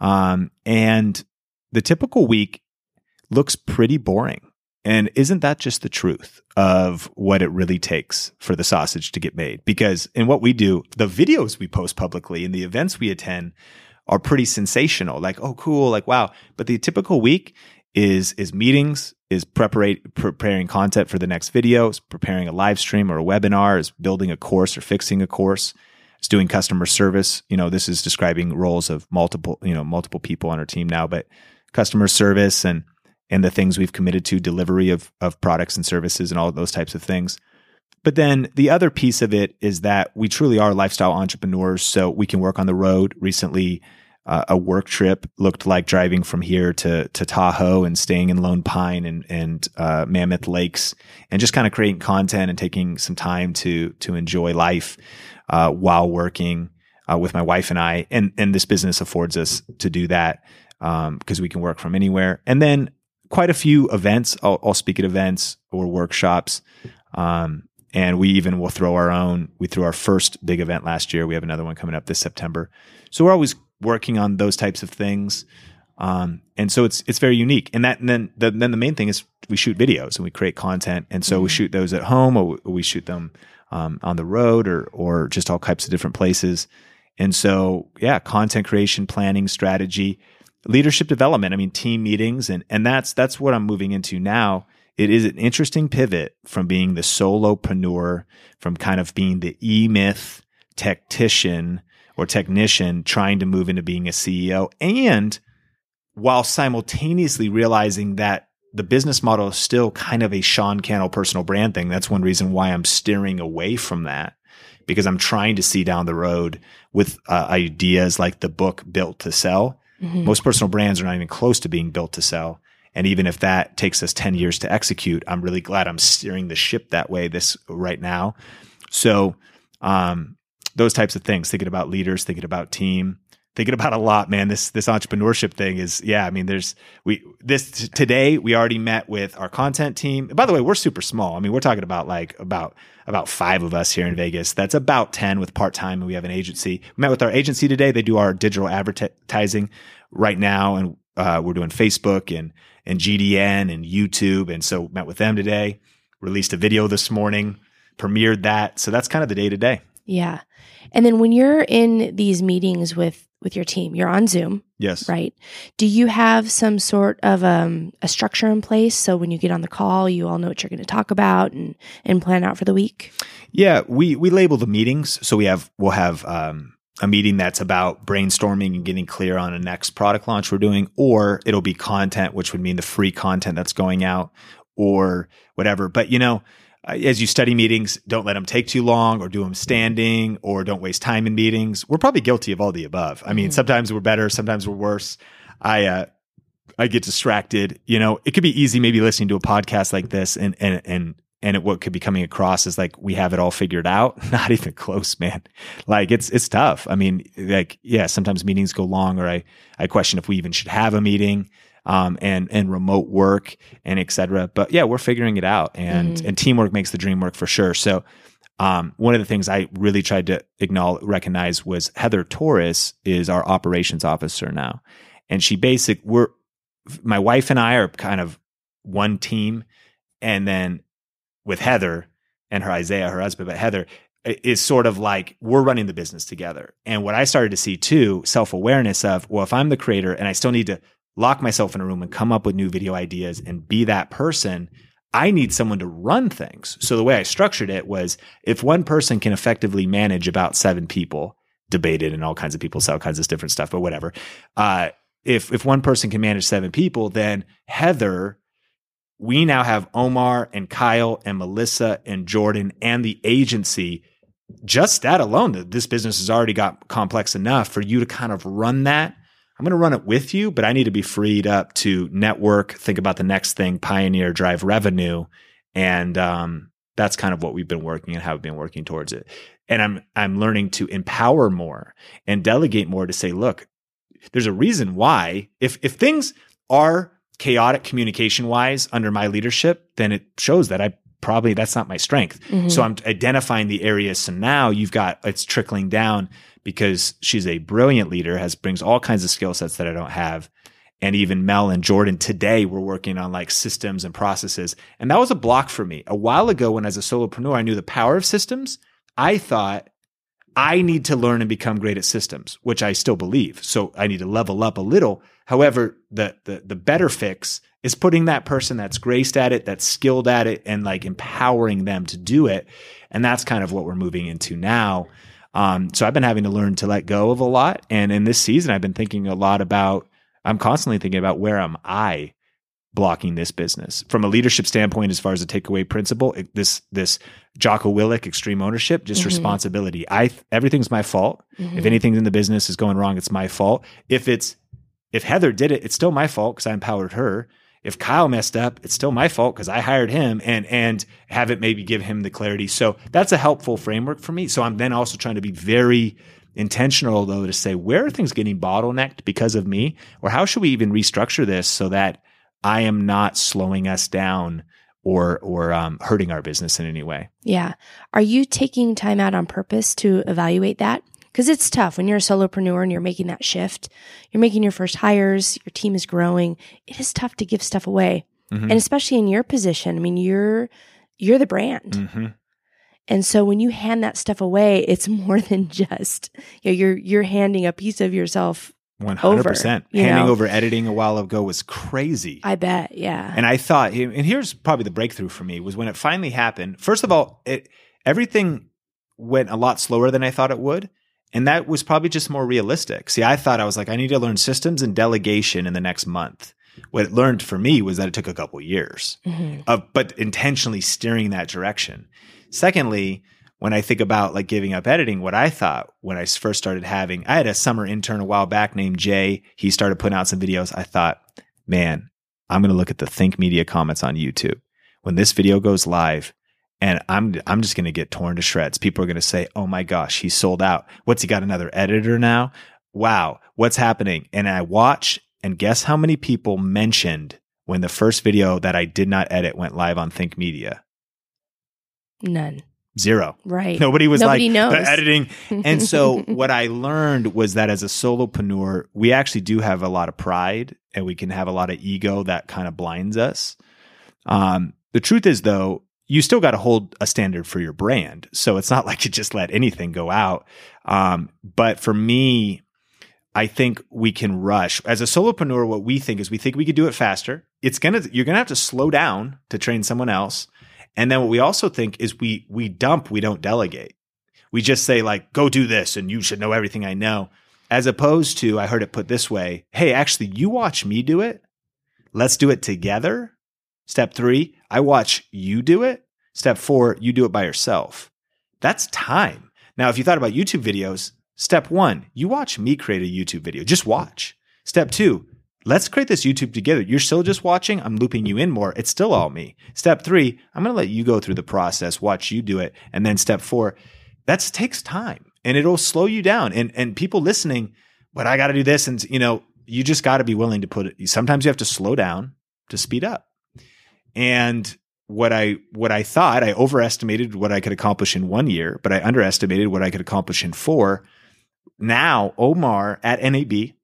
[SPEAKER 2] um, and the typical week looks pretty boring. And isn't that just the truth of what it really takes for the sausage to get made? Because in what we do, the videos we post publicly and the events we attend are pretty sensational. Like, oh, cool. Like, wow. But the typical week is, is meetings, is prepara- preparing content for the next video, is preparing a live stream or a webinar, is building a course or fixing a course, is doing customer service. You know, this is describing roles of multiple, you know, multiple people on our team now, but customer service and, and the things we've committed to delivery of, of products and services and all those types of things. But then the other piece of it is that we truly are lifestyle entrepreneurs. So we can work on the road. Recently, uh, a work trip looked like driving from here to to Tahoe and staying in Lone Pine and and uh, Mammoth Lakes, and just kind of creating content and taking some time to to enjoy life uh, while working uh, with my wife and I. And and this business affords us to do that because um, we can work from anywhere. And then quite a few events. I'll, I'll speak at events or workshops. Um, and we even will throw our own. We threw our first big event last year. We have another one coming up this September. So we're always working on those types of things. Um, and so it's it's very unique. And that and then the, then the main thing is we shoot videos and we create content. And so mm-hmm. we shoot those at home or we shoot them um, on the road or or just all types of different places. And so yeah, content creation, planning, strategy, leadership development. I mean, team meetings, and and that's that's what I'm moving into now it is an interesting pivot from being the solopreneur, from kind of being the e myth tactician or technician trying to move into being a CEO. And while simultaneously realizing that the business model is still kind of a Sean Cannell personal brand thing. That's one reason why I'm steering away from that because I'm trying to see down the road with uh, ideas like the book Built to Sell. Mm-hmm. Most personal brands are not even close to being built to sell. And even if that takes us 10 years to execute, I'm really glad I'm steering the ship that way this right now. So, um, those types of things, thinking about leaders, thinking about team, thinking about a lot, man. This, this entrepreneurship thing is, yeah, I mean, there's, we, this t- today we already met with our content team. By the way, we're super small. I mean, we're talking about like about, about five of us here in Vegas. That's about 10 with part time. And we have an agency. We met with our agency today. They do our digital advertising right now. And, uh, we're doing Facebook and, and GDN and YouTube. And so met with them today, released a video this morning, premiered that. So that's kind of the day to day.
[SPEAKER 1] Yeah. And then when you're in these meetings with with your team, you're on Zoom.
[SPEAKER 2] Yes.
[SPEAKER 1] Right. Do you have some sort of um, a structure in place so when you get on the call, you all know what you're going to talk about and and plan out for the week?
[SPEAKER 2] Yeah, we we label the meetings. So we have we'll have um, a meeting that's about brainstorming and getting clear on a next product launch we're doing, or it'll be content, which would mean the free content that's going out or whatever. But you know, as you study meetings, don't let them take too long or do them standing or don't waste time in meetings. We're probably guilty of all the above. I mean, mm-hmm. sometimes we're better, sometimes we're worse. I, uh, I get distracted. You know, it could be easy maybe listening to a podcast like this and, and, and and it, what could be coming across is like we have it all figured out. Not even close, man. Like it's it's tough. I mean, like yeah, sometimes meetings go long, or I I question if we even should have a meeting. Um, and and remote work and etc. But yeah, we're figuring it out, and mm-hmm. and teamwork makes the dream work for sure. So, um, one of the things I really tried to acknowledge, recognize was Heather Torres is our operations officer now, and she basic we're my wife and I are kind of one team, and then with Heather and her Isaiah, her husband, but Heather is sort of like we're running the business together. And what I started to see too, self awareness of, well, if I'm the creator and I still need to lock myself in a room and come up with new video ideas and be that person. I need someone to run things. So the way I structured it was if one person can effectively manage about seven people, debated and all kinds of people say all kinds of different stuff, but whatever. Uh, if if one person can manage seven people, then Heather, we now have Omar and Kyle and Melissa and Jordan and the agency. Just that alone, this business has already got complex enough for you to kind of run that. I'm going to run it with you, but I need to be freed up to network, think about the next thing, pioneer, drive revenue, and um, that's kind of what we've been working and have been working towards it. And I'm I'm learning to empower more and delegate more to say, look, there's a reason why if if things are chaotic communication wise under my leadership, then it shows that I probably that's not my strength. Mm-hmm. So I'm identifying the areas. So now you've got it's trickling down because she's a brilliant leader, has brings all kinds of skill sets that I don't have. And even Mel and Jordan today we're working on like systems and processes. And that was a block for me. A while ago when as a solopreneur I knew the power of systems, I thought I need to learn and become great at systems, which I still believe. So I need to level up a little. However, the, the, the better fix is putting that person that's graced at it, that's skilled at it, and like empowering them to do it. And that's kind of what we're moving into now. Um, so I've been having to learn to let go of a lot. And in this season, I've been thinking a lot about, I'm constantly thinking about where am I blocking this business from a leadership standpoint as far as a takeaway principle this this Jocko Willink extreme ownership just mm-hmm. responsibility i everything's my fault mm-hmm. if anything in the business is going wrong it's my fault if it's if heather did it it's still my fault because i empowered her if kyle messed up it's still my fault because i hired him and and have it maybe give him the clarity so that's a helpful framework for me so i'm then also trying to be very intentional though to say where are things getting bottlenecked because of me or how should we even restructure this so that I am not slowing us down or or um, hurting our business in any way.
[SPEAKER 1] Yeah. Are you taking time out on purpose to evaluate that? Because it's tough when you're a solopreneur and you're making that shift. You're making your first hires. Your team is growing. It is tough to give stuff away, mm-hmm. and especially in your position. I mean, you're you're the brand. Mm-hmm. And so when you hand that stuff away, it's more than just you know, you're you're handing a piece of yourself
[SPEAKER 2] one hundred percent. Handing know? over editing a while ago was crazy.
[SPEAKER 1] I bet, yeah.
[SPEAKER 2] And I thought, and here's probably the breakthrough for me was when it finally happened. First of all, it everything went a lot slower than I thought it would, and that was probably just more realistic. See, I thought I was like, I need to learn systems and delegation in the next month. What it learned for me was that it took a couple years mm-hmm. of, but intentionally steering that direction. Secondly, when I think about like giving up editing, what I thought when I first started having, I had a summer intern a while back named Jay. He started putting out some videos. I thought, man, I'm going to look at the Think Media comments on YouTube. When this video goes live, and I'm I'm just going to get torn to shreds. People are going to say, "Oh my gosh, he sold out. What's he got another editor now? Wow, what's happening?" And I watch and guess how many people mentioned when the first video that I did not edit went live on Think Media?
[SPEAKER 1] None.
[SPEAKER 2] Zero.
[SPEAKER 1] Right.
[SPEAKER 2] Nobody was
[SPEAKER 1] Nobody
[SPEAKER 2] like
[SPEAKER 1] knows.
[SPEAKER 2] the editing. And so what I learned was that as a solopreneur, we actually do have a lot of pride and we can have a lot of ego that kind of blinds us. Um, the truth is though, you still got to hold a standard for your brand. So it's not like you just let anything go out. Um, but for me, I think we can rush as a solopreneur. What we think is we think we could do it faster. It's gonna, you're gonna have to slow down to train someone else. And then what we also think is we we dump, we don't delegate. We just say like, go do this and you should know everything I know. As opposed to, I heard it put this way, hey, actually, you watch me do it. Let's do it together. Step three, I watch you do it. Step four, you do it by yourself. That's time. Now, if you thought about YouTube videos, step one, you watch me create a YouTube video. Just watch. Step two, Let's create this YouTube together. You're still just watching. I'm looping you in more. It's still all me. Step three, I'm going to let you go through the process, watch you do it. And then step four, that takes time and it'll slow you down. And, and people listening, but I got to do this. And, you know, you just got to be willing to put it. Sometimes you have to slow down to speed up. And what I, what I thought, I overestimated what I could accomplish in one year, but I underestimated what I could accomplish in four. Now, Omar at NAB, we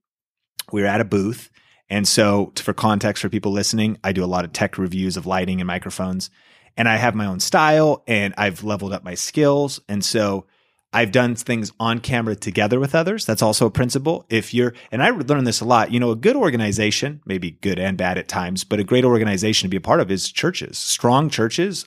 [SPEAKER 2] were at a booth and so, for context for people listening, I do a lot of tech reviews of lighting and microphones, and I have my own style and I've leveled up my skills. And so, I've done things on camera together with others. That's also a principle. If you're, and I learned this a lot, you know, a good organization, maybe good and bad at times, but a great organization to be a part of is churches. Strong churches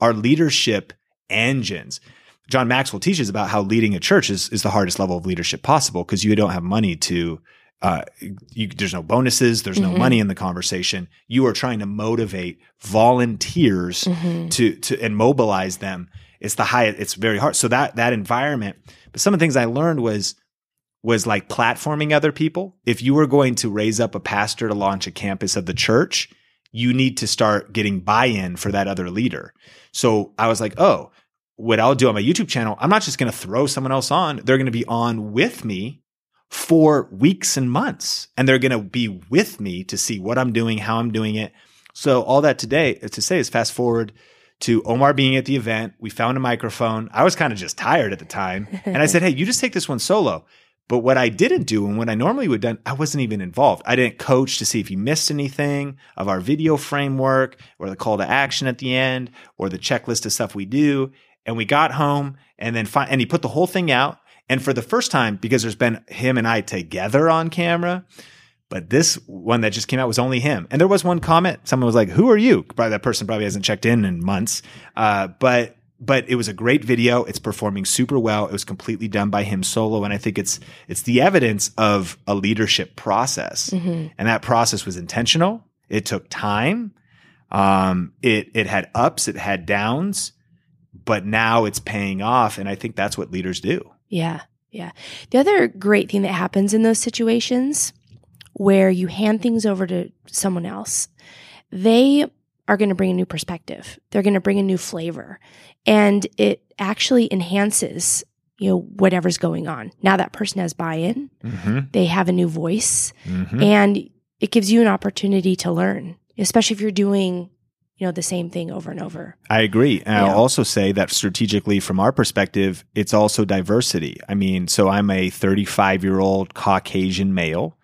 [SPEAKER 2] are leadership engines. John Maxwell teaches about how leading a church is, is the hardest level of leadership possible because you don't have money to, uh, you, there's no bonuses, there's no
[SPEAKER 1] Mhm.
[SPEAKER 2] money in the conversation. You are trying to motivate volunteers
[SPEAKER 1] Mhm.
[SPEAKER 2] to to and mobilize them. It's the high. It's very hard. So that that environment. But some of the things I learned was was like platforming other people. If you were going to raise up a pastor to launch a campus of the church, you need to start getting buy-in for that other leader. So I was like, oh, what I'll do on my YouTube channel, I'm not just going to throw someone else on. They're going to be on with me for weeks and months, and they're going to be with me to see what I'm doing, how I'm doing it. So all that today to say is fast forward to Omar being at the event. We found a microphone. I was kind of just tired at the time. And I said, Hey, you just take this one solo. But what I didn't do and what I normally would have done, I wasn't even involved. I didn't coach to see if he missed anything of our video framework or the call to action at the end or the checklist of stuff we do. And we got home and then fi- and he put the whole thing out. And for the first time, because there's been him and I together on camera, but this one that just came out was only him. And there was one comment. Someone was like, "Who are you?" Probably that person probably hasn't checked in in months. Uh, but but it was a great video. It's performing super well. It was completely done by him solo, and I think it's it's the evidence of a leadership process.
[SPEAKER 1] Mhm.
[SPEAKER 2] And that process was intentional. It took time. Um, it it had ups, it had downs, but now it's paying off. And I think that's what leaders do.
[SPEAKER 1] Yeah. Yeah. The other great thing that happens in those situations where you hand things over to someone else, they are going to bring a new perspective. They're going to bring a new flavor and it actually enhances, you know, whatever's going on. Now that person has buy-in,
[SPEAKER 2] Mm-hmm.
[SPEAKER 1] they have a new voice
[SPEAKER 2] Mm-hmm.
[SPEAKER 1] and it gives you an opportunity to learn, especially if you're doing, you know, the same thing over and over.
[SPEAKER 2] I agree. And
[SPEAKER 1] Yeah.
[SPEAKER 2] I'll also say that strategically, from our perspective, it's also diversity. I mean, so I'm a 35 year old Caucasian male.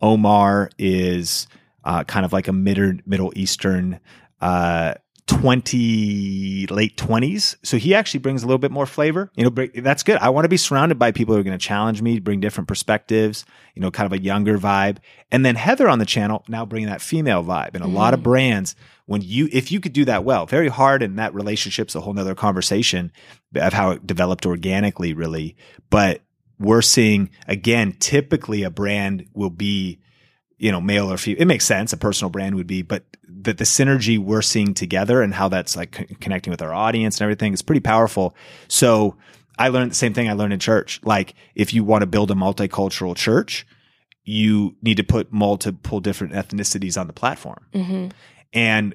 [SPEAKER 2] Omar is uh, kind of like a mid- Middle Eastern, uh, 20, late 20s. So he actually brings a little bit more flavor. You know, that's good. I want to be surrounded by people who are going to challenge me, bring different perspectives, you know, kind of a younger vibe. And then Heather on the channel now bringing that female vibe. And a lot of brands, when you, if you could do that well, very hard. And that relationship's a whole nother conversation of how it developed organically, really. But we're seeing again, typically a brand will be, you know, male or female. It makes sense. A personal brand would be, but that the synergy we're seeing together and how that's like con- connecting with our audience and everything is pretty powerful. So I learned the same thing I learned in church. Like if you want to build a multicultural church, you need to put multiple different ethnicities on the platform.
[SPEAKER 1] Mm-hmm.
[SPEAKER 2] And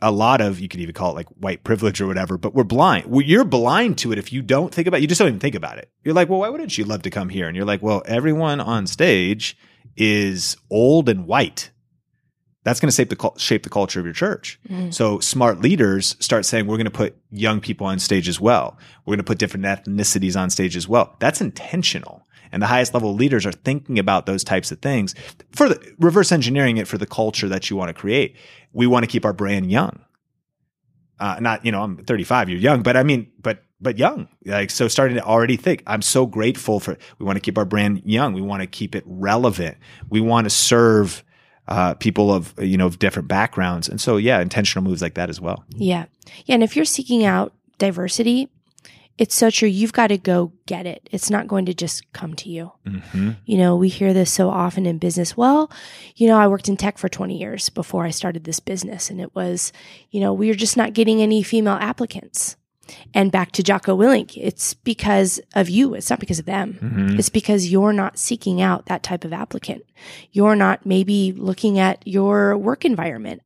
[SPEAKER 2] a lot of, you could even call it like white privilege or whatever, but we're blind. Well, You're blind to it if you don't think about it. You just don't even think about it. You're like, well, why wouldn't she love to come here? And you're like, well, everyone on stage is old and white. That's going to shape the shape the culture of your church.
[SPEAKER 1] Mhm.
[SPEAKER 2] So smart leaders start saying we're going to put young people on stage as well. We're going to put different ethnicities on stage as well. That's intentional. And the highest level leaders are thinking about those types of things for the reverse engineering it for the culture that you want to create. We want to keep our brand young. Uh, not, you know, I'm 35, you're young, but I mean, but, but young. Like, so starting to already think, I'm so grateful for, we want to keep our brand young. We want to keep it relevant. We want to serve, uh, people of, you know, of different backgrounds. And so, yeah, intentional moves like that as well.
[SPEAKER 1] Yeah. Yeah. And if you're seeking out diversity, it's so true. You've got to go get it. It's not going to just come to you.
[SPEAKER 2] Mm-hmm.
[SPEAKER 1] You know, we hear this so often in business. Well, you know, I worked in tech for 20 years before I started this business, and it was, you know, we were just not getting any female applicants. And back to Jocko Willink, it's because of you. It's not because of them.
[SPEAKER 2] Mm-hmm.
[SPEAKER 1] It's because you're not seeking out that type of applicant. You're not maybe looking at your work environment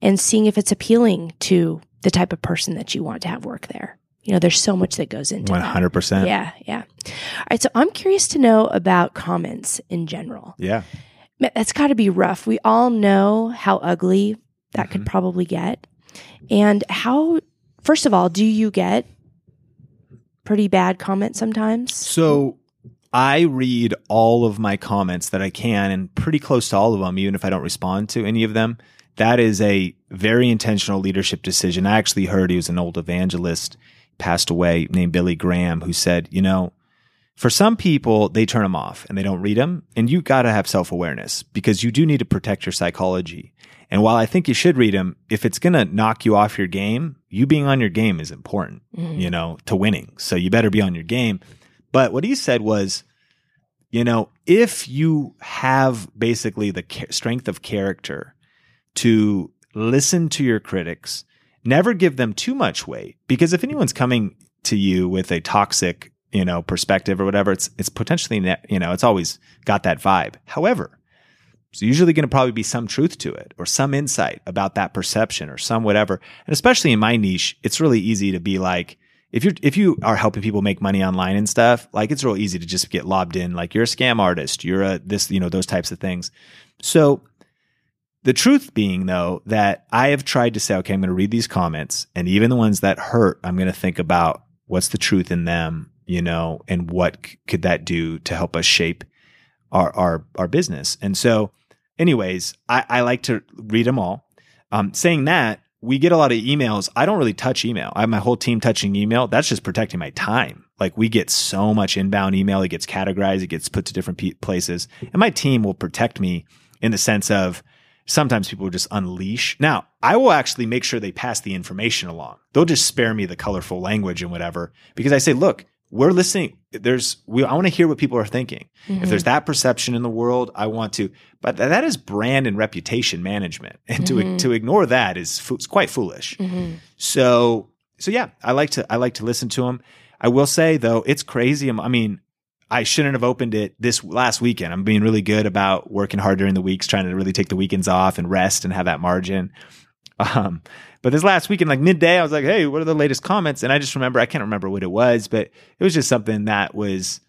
[SPEAKER 1] and seeing if it's appealing to the type of person that you want to have work there. You know, there's so much that goes into that.
[SPEAKER 2] hundred percent.
[SPEAKER 1] Yeah, yeah. All right, so I'm curious to know about comments in general.
[SPEAKER 2] Yeah.
[SPEAKER 1] That's got to be rough. We all know how ugly that could
[SPEAKER 2] Mhm.
[SPEAKER 1] probably get. And how, first of all, do you get pretty bad comments sometimes?
[SPEAKER 2] So I read all of my comments that I can, and pretty close to all of them, even if I don't respond to any of them. That is a very intentional leadership decision. I actually heard he was an old evangelist. Passed away named Billy Graham who said, you know, for some people, they turn them off and they don't read them. And you got to have self awareness because you do need to protect your psychology. And while I think you should read them, if it's going to knock you off your game, you being on your game is important, mm-hmm. you know, to winning. So you better be on your game. But what he said was, you know, if you have basically the strength of character to listen to your critics, never give them too much weight because if anyone's coming to you with a toxic you know, perspective or whatever, it's it's potentially you know, it's always got that vibe. However, there's usually going to probably be some truth to it or some insight about that perception or some whatever. And especially in my niche, it's really easy to be like, if you're if you are helping people make money online and stuff, like it's real easy to just get lobbed in, like you're a scam artist, you're a this, you know, those types of things. So the truth being though, that I have tried to say, okay, I'm going to read these comments and even the ones that hurt, I'm going to think about what's the truth in them you know, and what c- could that do to help us shape our our our business? And so, anyways, I, I like to read them all. Um, saying that, we get a lot of emails. I don't really touch email. I have my whole team touching email. That's just protecting my time. Like we get so much inbound email. It gets categorized. It gets put to different pe- places, and my team will protect me in the sense of sometimes people just unleash. Now, I will actually make sure they pass the information along. They'll just spare me the colorful language and whatever because I say, look, we're listening. There's, we, I want to hear what people are thinking. Mm-hmm. If there's that perception in the world, I want to, but that is brand and reputation management. And mm-hmm. to, to ignore that is fo- quite foolish. Mm-hmm. So, so yeah, I like to, I like to listen to them. I will say though, it's crazy. I mean, I shouldn't have opened it this last weekend. I'm being really good about working hard during the weeks, trying to really take the weekends off and rest and have that margin. Um, but this last weekend, like midday, I was like, hey, what are the latest comments? And I just remember, I can't remember what it was, but it was just something that was,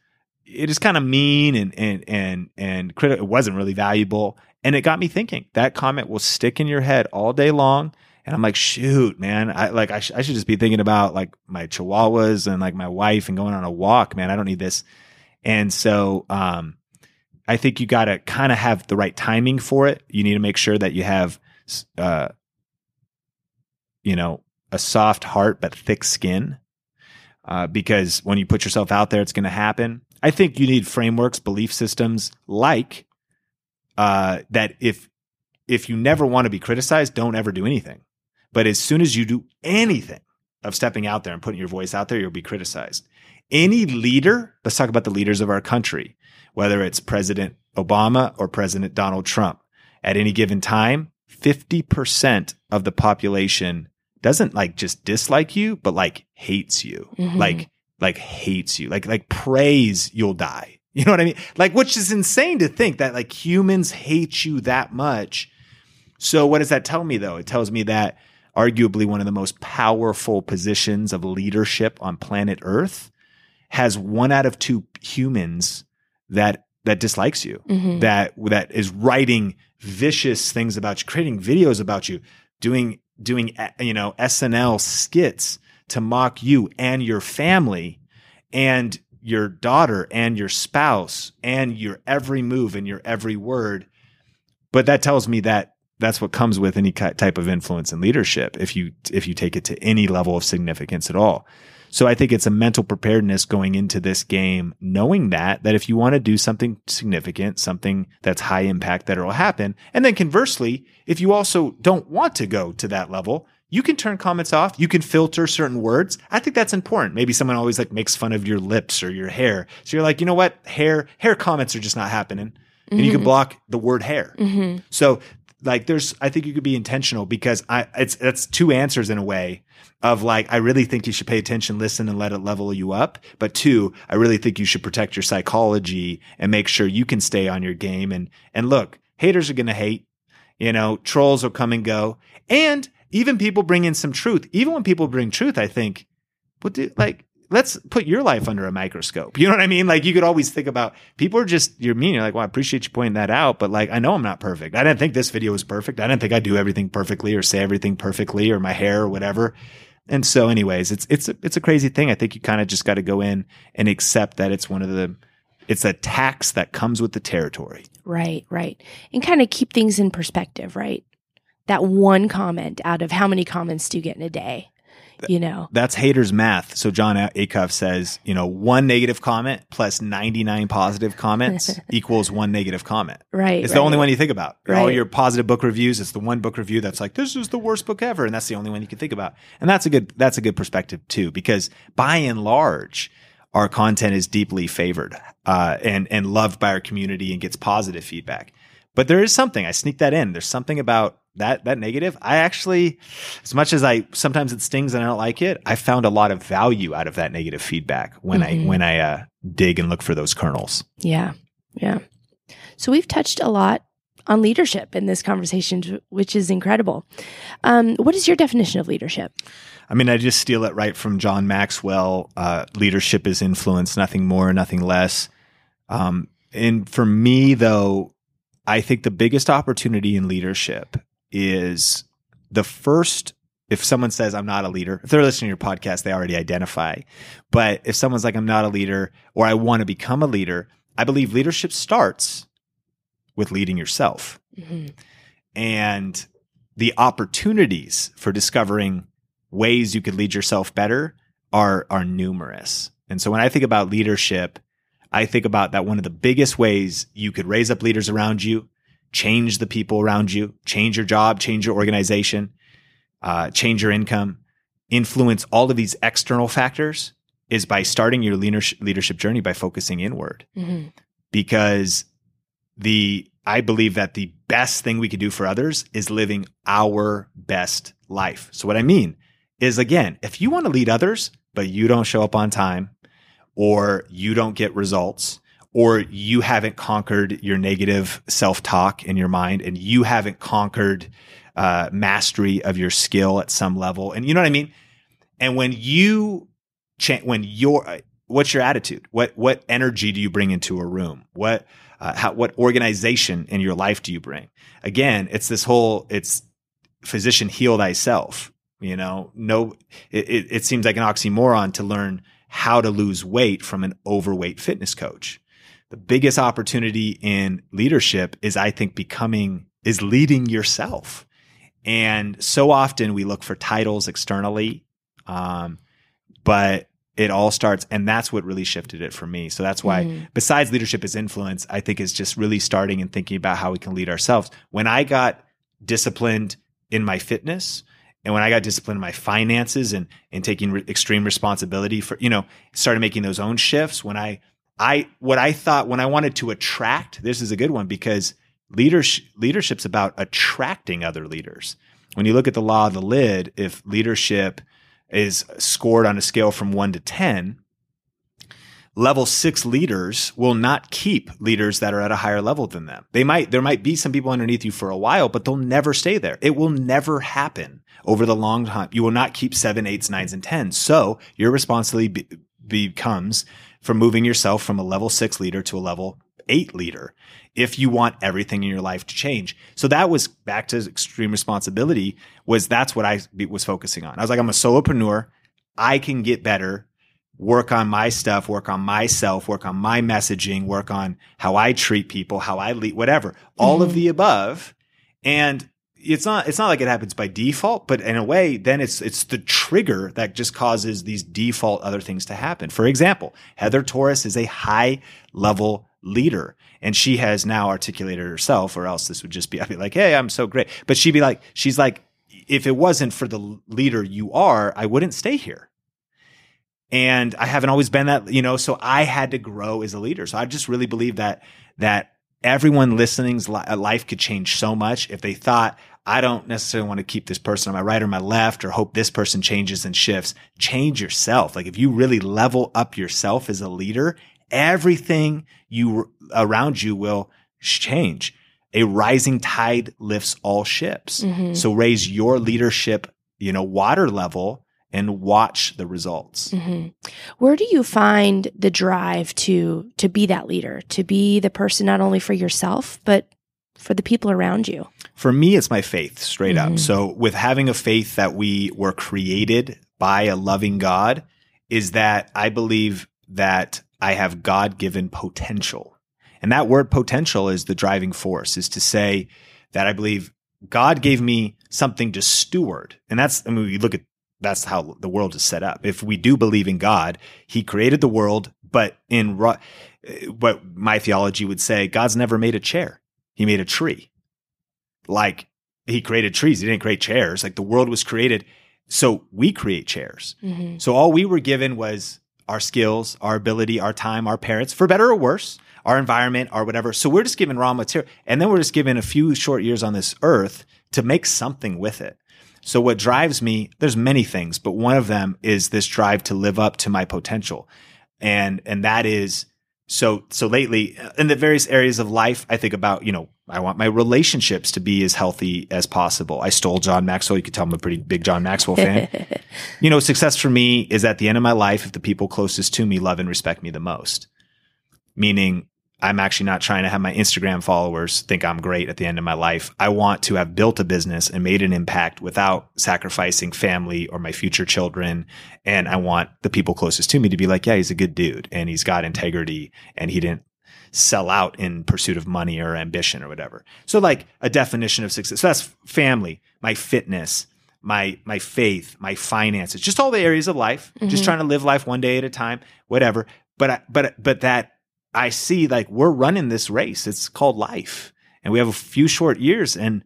[SPEAKER 2] it is kind of mean and, and, and, and critical. It wasn't really valuable. And it got me thinking that comment will stick in your head all day long. And I'm like, shoot, man, I like, I, sh- I should just be thinking about like my chihuahuas and like my wife and going on a walk, man. I don't need this. And so, um, I think you got to kind of have the right timing for it. You need to make sure that you have, uh, you know, a soft heart but thick skin. Uh, because when you put yourself out there, it's going to happen. I think you need frameworks, belief systems like uh, that. If if you never want to be criticized, don't ever do anything. But as soon as you do anything of stepping out there and putting your voice out there, you'll be criticized. Any leader, let's talk about the leaders of our country, whether it's President Obama or President Donald Trump, at any given time, 50% of the population doesn't like just dislike you, but like hates you. Mm-hmm. Like, like hates you. Like, like prays you'll die. You know what I mean? Like, which is insane to think that like humans hate you that much. So what does that tell me though? It tells me that arguably one of the most powerful positions of leadership on planet Earth has one out of two humans that that dislikes you, mm-hmm. that that is writing vicious things about you, creating videos about you, doing doing you know SNL skits to mock you and your family and your daughter and your spouse and your every move and your every word. But that tells me that that's what comes with any type of influence and leadership if you if you take it to any level of significance at all. So I think it's a mental preparedness going into this game, knowing that, that if you want to do something significant, something that's high impact, that it'll happen. And then conversely, if you also don't want to go to that level, you can turn comments off. You can filter certain words. I think that's important. Maybe someone always like makes fun of your lips or your hair. So you're like, you know what? Hair, hair comments are just not happening. Mm-hmm. And you can mm-hmm. block the word hair. Mm-hmm. So like there's, I think you could be intentional because I, it's, that's two answers in a way of like, I really think you should pay attention, listen and let it level you up. But two, I really think you should protect your psychology and make sure you can stay on your game. And, and look, haters are going to hate, you know, trolls will come and go. And even people bring in some truth. Even when people bring truth, I think, what do, like, let's put your life under a microscope. You know what I mean? Like you could always think about people are just you're mean. You're like, well, I appreciate you pointing that out, but like I know I'm not perfect. I didn't think this video was perfect. I didn't think I do everything perfectly or say everything perfectly or my hair or whatever. And so, anyways, it's it's a, it's a crazy thing. I think you kind of just got to go in and accept that it's one of the it's a tax that comes with the territory.
[SPEAKER 1] Right, right, and kind of keep things in perspective. Right, that one comment out of how many comments do you get in a day? You know.
[SPEAKER 2] That's haters math. So Jon Acuff says, you know, one negative comment plus 99 positive comments equals one negative comment.
[SPEAKER 1] Right.
[SPEAKER 2] It's
[SPEAKER 1] right.
[SPEAKER 2] the only one you think about.
[SPEAKER 1] right.
[SPEAKER 2] all your positive book reviews, it's the one book review that's like, this is the worst book ever. And that's the only one you can think about. And that's a good, that's a good perspective too, because by and large, our content is deeply favored, uh, and, and loved by our community and gets positive feedback. But there is something, I sneak that in. There's something about that, that negative. I actually, as much as I, sometimes it stings and I don't like it, I found a lot of value out of that negative feedback when
[SPEAKER 1] Mhm.
[SPEAKER 2] I, when I, uh, dig and look for those kernels.
[SPEAKER 1] Yeah. Yeah. So we've touched a lot on leadership in this conversation, which is incredible. Um, what is your definition of leadership?
[SPEAKER 2] I mean, I just steal it right from John Maxwell. Uh, leadership is influence, nothing more, nothing less. Um, and for me, though, I think the biggest opportunity in leadership is the first. If someone says I'm not a leader, if they're listening to your podcast, they already identify. But if someone's like I'm not a leader or I want to become a leader, I believe leadership starts with leading yourself mm-hmm. and the opportunities for discovering ways you could lead yourself better are are numerous. And so when I think about leadership, I think about that one of the biggest ways you could raise up leaders around you, change the people around you, change your job, change your organization, uh, change your income, influence all of these external factors is by starting your leadership journey by focusing inward
[SPEAKER 1] Mhm.
[SPEAKER 2] because the I believe that the best thing we could do for others is living our best life. So what I mean is again, if you want to lead others but you don't show up on time or you don't get results or you haven't conquered your negative self-talk in your mind and you haven't conquered uh, mastery of your skill at some level and you know what I mean? And when you cha- when your what's your attitude? What what energy do you bring into a room? What uh, how, what organization in your life do you bring? Again, it's this whole it's physician heal thyself. You know, no, it, it, it seems like an oxymoron to learn how to lose weight from an overweight fitness coach. The biggest opportunity in leadership is, I think, becoming is leading yourself. And so often we look for titles externally, um, but it all starts, and that's what really shifted it for me. So that's why,
[SPEAKER 1] Mhm.
[SPEAKER 2] besides leadership is influence, I think is just really starting and thinking about how we can lead ourselves. When I got disciplined in my fitness, and when I got disciplined in my finances and and taking re- extreme responsibility for, you know, started making those own shifts. When I, I, what I thought when I wanted to attract, this is a good one because leadership leadership's about attracting other leaders. When you look at the law of the lid, if leadership is scored on a scale from one to 10, level six leaders will not keep leaders that are at a higher level than them. They might, there might be some people underneath you for a while, but they'll never stay there. It will never happen over the long time. You will not keep seven, eights, nines, and tens. So your responsibility be, becomes from moving yourself from a level six leader to a level eight leader if you want everything in your life to change. So that was back to extreme responsibility was that's what I was focusing on. I was like, I'm a solopreneur. I can get better, work on my stuff, work on myself, work on my messaging, work on how I treat people, how I lead, whatever, all of
[SPEAKER 1] Mhm.
[SPEAKER 2] the above. And it's not, it's not like it happens by default, but in a way, then it's, it's the trigger that just causes these default other things to happen. For example, Heather Torres is a high level leader and she has now articulated herself or else this would just be, I'd be like, Hey, I'm so great. But she'd be like, she's like, if it wasn't for the leader you are, I wouldn't stay here. And I haven't always been that, you know, so I had to grow as a leader. So I just really believe that, that everyone listening's li- uh, life could change so much if they thought, I don't necessarily want to keep this person on my right or my left or hope this person changes and shifts. Change yourself. Like if you really level up yourself as a leader, everything you around you will change. A rising tide lifts all ships.
[SPEAKER 1] Mhm.
[SPEAKER 2] So raise your leadership, you know, water level and watch the results.
[SPEAKER 1] Mhm. Where do you find the drive to to be that leader, to be the person not only for yourself but for the people around you?
[SPEAKER 2] For me, it's my faith straight
[SPEAKER 1] Mhm.
[SPEAKER 2] up. So with having a faith that we were created by a loving God is that I believe that I have God given potential. And that word potential is the driving force is to say that I believe God gave me something to steward. And that's, I mean, we look at that's how the world is set up. If we do believe in God, he created the world, but in what my theology would say, God's never made a chair. He made a tree. Like he created trees. He didn't create chairs. Like the world was created. So we create chairs. Mm-hmm. So all we were given was our skills, our ability, our time, our parents, for better or worse, our environment, or whatever. So we're just given raw material. And then we're just given a few short years on this earth to make something with it. So what drives me, there's many things, but one of them is this drive to live up to my potential. And, and that is so, so lately uh, in the various areas of life, I think about, you know, I want my relationships to be as healthy as possible. I stole John Maxwell. You could tell I'm a pretty big John Maxwell fan. you know, success for me is at the end of my life if the people closest to me love and respect me the most. Meaning I'm actually not trying to have my Instagram followers think I'm great at the end of my life. I want to have built a business and made an impact without sacrificing family or my future children. And I want the people closest to me to be like, yeah, he's a good dude and he's got integrity and he didn't sell out in pursuit of money or ambition or whatever. So like a definition of success. So that's family, my fitness, my my faith, my finances, just all the areas of life, mm-hmm. just trying to live life one day at a time, whatever. But I, but but that I see like we're running this race. It's called life. And we have a few short years and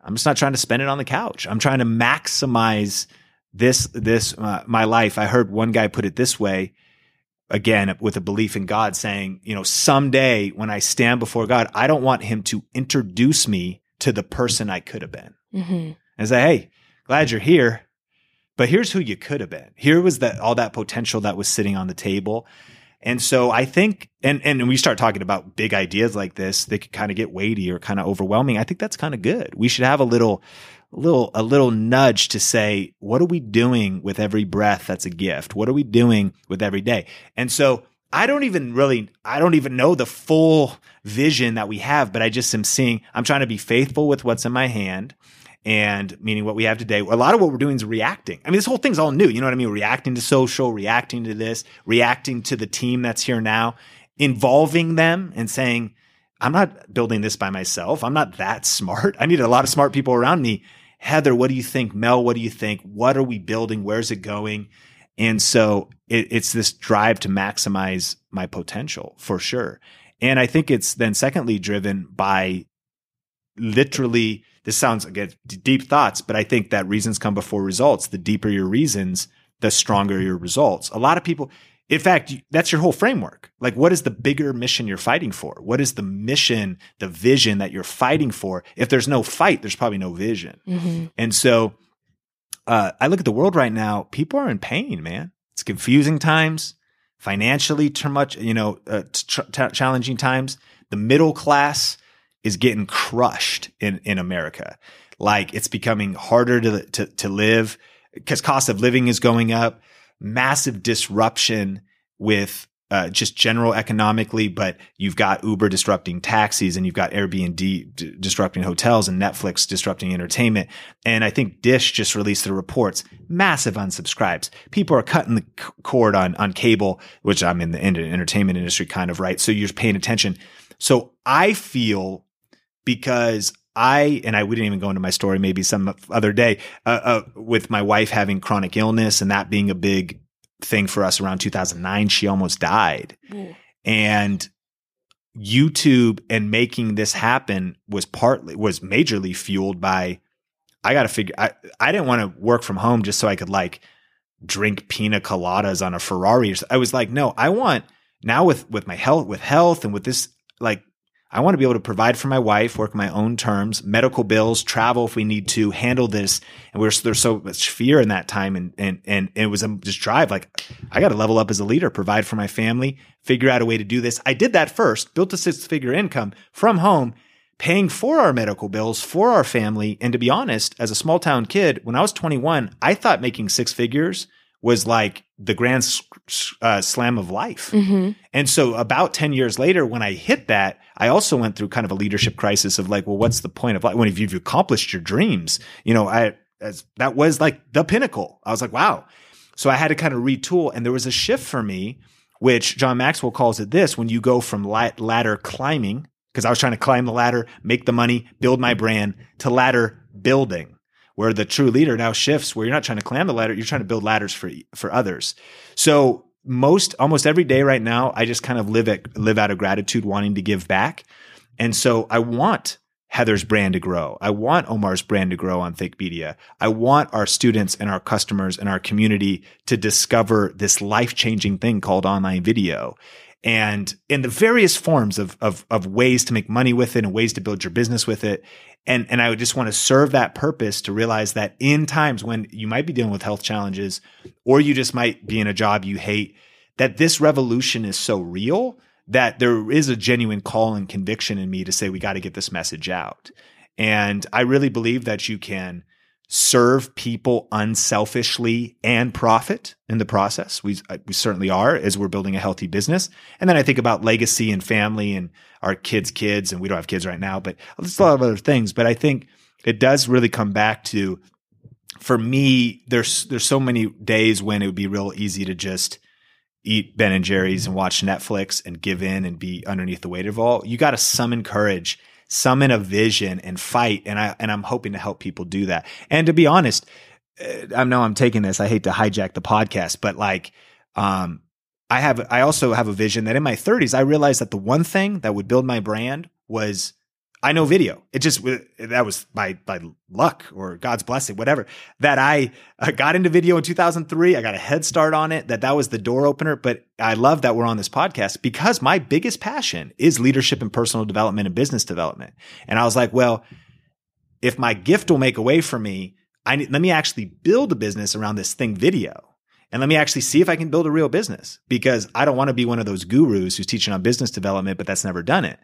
[SPEAKER 2] I'm just not trying to spend it on the couch. I'm trying to maximize this, this, uh, my life. I heard one guy put it this way again, with a belief in God saying, you know, someday when I stand before God, I don't want him to introduce me to the person I could have been. Mm-hmm. And say, Hey, glad you're here, but here's who you could have been. Here was that all that potential that was sitting on the table. And so I think, and, and we start talking about big ideas like this, they could kind of get weighty or kind of overwhelming. I think that's kind of good. We should have a little, a little, a little nudge to say, what are we doing with every breath that's a gift? What are we doing with every day? And so I don't even really, I don't even know the full vision that we have, but I just am seeing, I'm trying to be faithful with what's in my hand and meaning what we have today. A lot of what we're doing is reacting. I mean, this whole thing's all new. You know what I mean? Reacting to social, reacting to this, reacting to the team that's here now, involving them and saying, I'm not building this by myself. I'm not that smart. I need a lot of smart people around me. Heather, what do you think? Mel, what do you think? What are we building? Where's it going? And so it, it's this drive to maximize my potential for sure. And I think it's then secondly driven by literally this sounds again deep thoughts, but I think that reasons come before results. The deeper your reasons, the stronger your results. A lot of people, in fact, that's your whole framework. Like, what is the bigger mission you're fighting for? What is the mission, the vision that you're fighting for? If there's no fight, there's probably no vision. Mm-hmm. And so, uh, I look at the world right now. People are in pain, man. It's confusing times, financially, too much, you know, uh, challenging times. The middle class is getting crushed in, in America. Like it's becoming harder to, to, to live because cost of living is going up, massive disruption with uh, just general economically, but you've got Uber disrupting taxis and you've got Airbnb d- disrupting hotels and Netflix disrupting entertainment. And I think Dish just released the reports, massive unsubscribes. People are cutting the cord on, on cable, which I'm in the entertainment industry kind of, right? So you're paying attention. So I feel because I and I we didn't even go into my story maybe some other day uh, uh, with my wife having chronic illness and that being a big thing for us around 2009 she almost died. And YouTube and making this happen was partly was majorly fueled by I got to figure I I didn't want to work from home just so I could like drink pina coladas on a Ferrari I was like no I want now with with my health with health and with this like I want to be able to provide for my wife, work my own terms, medical bills, travel if we need to, handle this. And we're, there's so much fear in that time. And, and, and it was a just drive. Like I got to level up as a leader, provide for my family, figure out a way to do this. I did that first, built a six figure income from home, paying for our medical bills for our family. And to be honest, as a small town kid, when I was 21, I thought making six figures was like the grand uh, slam of life. Mm-hmm. And so about 10 years later, when I hit that, I also went through kind of a leadership crisis of like, well, what's the point of life? When you've accomplished your dreams, you know, I, as that was like the pinnacle. I was like, wow. So I had to kind of retool and there was a shift for me, which John Maxwell calls it this, when you go from ladder climbing, because I was trying to climb the ladder, make the money, build my brand to ladder building where the true leader now shifts where you're not trying to climb the ladder, you're trying to build ladders for for others. So most almost every day right now, I just kind of live at live out of gratitude, wanting to give back. And so I want Heather's brand to grow. I want Omar's brand to grow on Think Media. I want our students and our customers and our community to discover this life changing thing called online video. And in the various forms of, of, of ways to make money with it and ways to build your business with it. And, and I would just want to serve that purpose to realize that in times when you might be dealing with health challenges or you just might be in a job you hate, that this revolution is so real that there is a genuine call and conviction in me to say, we got to get this message out. And I really believe that you can serve people unselfishly and profit in the process. We, uh, we certainly are as we're building a healthy business. And then I think about legacy and family and our kids' kids. And we don't have kids right now, but there's a lot of other things. But I think it does really come back to, for me, there's, there's so many days when it would be real easy to just eat Ben and Jerry's and watch Netflix and give in and be underneath the weight of all. You got to summon courage summon a vision and fight. And I, and I'm hoping to help people do that. And to be honest, uh, I know I'm taking this. I hate to hijack the podcast, but like, um, I have, I also have a vision that in my 30s, I realized that the one thing that would build my brand was I know video. It just that was by by luck or God's blessing, whatever. That I, I got into video in 2003. I got a head start on it. That that was the door opener. But I love that we're on this podcast because my biggest passion is leadership and personal development and business development. And I was like, well, if my gift will make a way for me, I let me actually build a business around this thing video. And let me actually see if I can build a real business because I don't want to be one of those gurus who's teaching on business development, but that's never done it.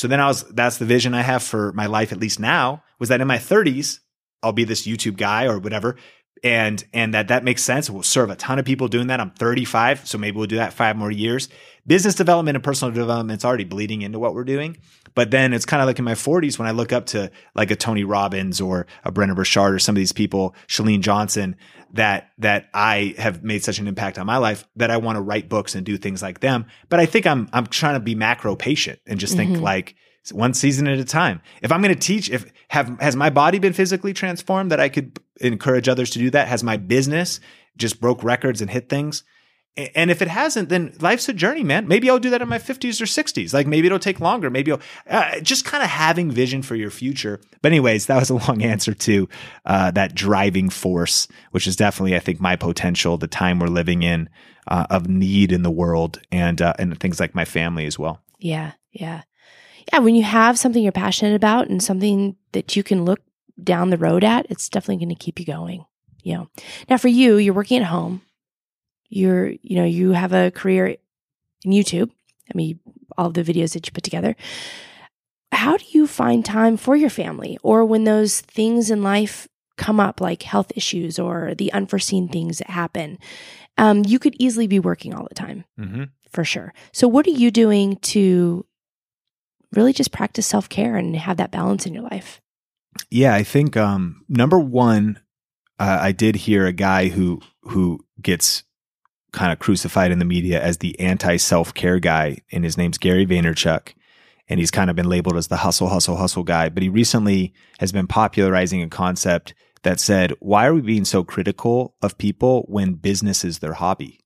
[SPEAKER 2] So then I was, that's the vision I have for my life, at least now, was that in my 30s, I'll be this YouTube guy or whatever. And, and that that makes sense. We'll serve a ton of people doing that. I'm 35. So maybe we'll do that five more years. Business development and personal development is already bleeding into what we're doing. But then it's kind of like in my 40s when I look up to like a Tony Robbins or a Brendon Burchard or some of these people, Chalene Johnson, that that I have made such an impact on my life that I want to write books and do things like them. But I think I'm I'm trying to be macro patient and just think mm-hmm. like one season at a time. If I'm going to teach, if have has my body been physically transformed that I could encourage others to do that? Has my business just broke records and hit things? And if it hasn't, then life's a journey, man. Maybe I'll do that in my 50s or 60s. Like maybe it'll take longer. Maybe I'll uh, just kind of having vision for your future. But, anyways, that was a long answer to uh, that driving force, which is definitely, I think, my potential, the time we're living in uh, of need in the world and, uh, and things like my family as well.
[SPEAKER 1] Yeah. Yeah. Yeah. When you have something you're passionate about and something that you can look down the road at, it's definitely going to keep you going. You know, now for you, you're working at home you're, you know, you have a career in YouTube. I mean, all the videos that you put together. How do you find time for your family or when those things in life come up, like health issues or the unforeseen things that happen? Um, you could easily be working all the time mm-hmm. for sure. So, what are you doing to really just practice self care and have that balance in your life?
[SPEAKER 2] Yeah, I think um, number one, uh, I did hear a guy who who gets kind of crucified in the media as the anti self care guy, and his name's Gary Vaynerchuk. And he's kind of been labeled as the hustle, hustle, hustle guy. But he recently has been popularizing a concept that said, why are we being so critical of people when business is their hobby?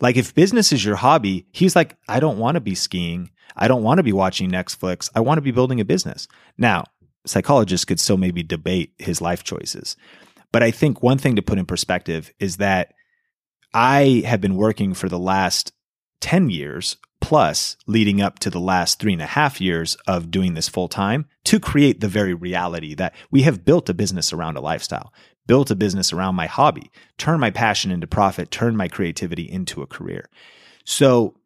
[SPEAKER 2] Like, if business is your hobby, he's like, I don't want to be skiing. I don't want to be watching Netflix. I want to be building a business. Now, psychologists could still maybe debate his life choices. But I think one thing to put in perspective is that I have been working for the last 10 years plus leading up to the last three and a half years of doing this full time to create the very reality that we have built a business around a lifestyle, built a business around my hobby, turn my passion into profit, turn my creativity into a career. So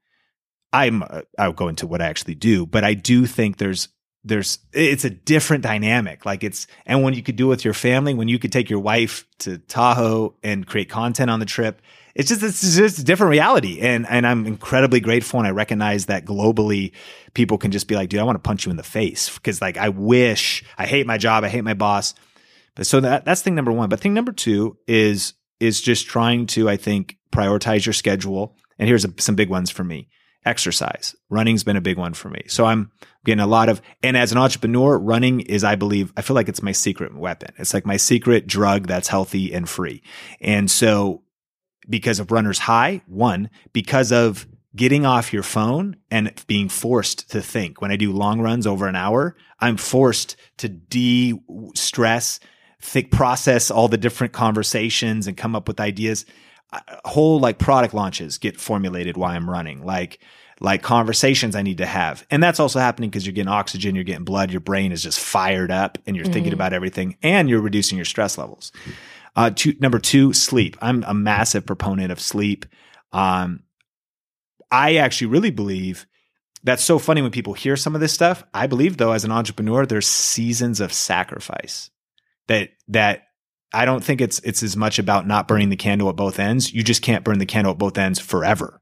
[SPEAKER 2] I'm, uh, I'll go into what I actually do, but I do think there's there's it's a different dynamic like it's and when you could do it with your family when you could take your wife to tahoe and create content on the trip it's just it's just a different reality and and i'm incredibly grateful and i recognize that globally people can just be like dude i want to punch you in the face because like i wish i hate my job i hate my boss but so that that's thing number one but thing number two is is just trying to i think prioritize your schedule and here's a, some big ones for me exercise. Running's been a big one for me. So I'm getting a lot of, and as an entrepreneur, running is, I believe, I feel like it's my secret weapon. It's like my secret drug that's healthy and free. And so because of runner's high, one, because of getting off your phone and being forced to think. When I do long runs over an hour, I'm forced to de stress, think, process all the different conversations and come up with ideas. Whole like product launches get formulated while I'm running, like, like conversations I need to have. And that's also happening because you're getting oxygen, you're getting blood, your brain is just fired up and you're mm-hmm. thinking about everything and you're reducing your stress levels. Uh, two, number two, sleep. I'm a massive proponent of sleep. Um, I actually really believe that's so funny when people hear some of this stuff. I believe though, as an entrepreneur, there's seasons of sacrifice that, that I don't think it's, it's as much about not burning the candle at both ends. You just can't burn the candle at both ends forever.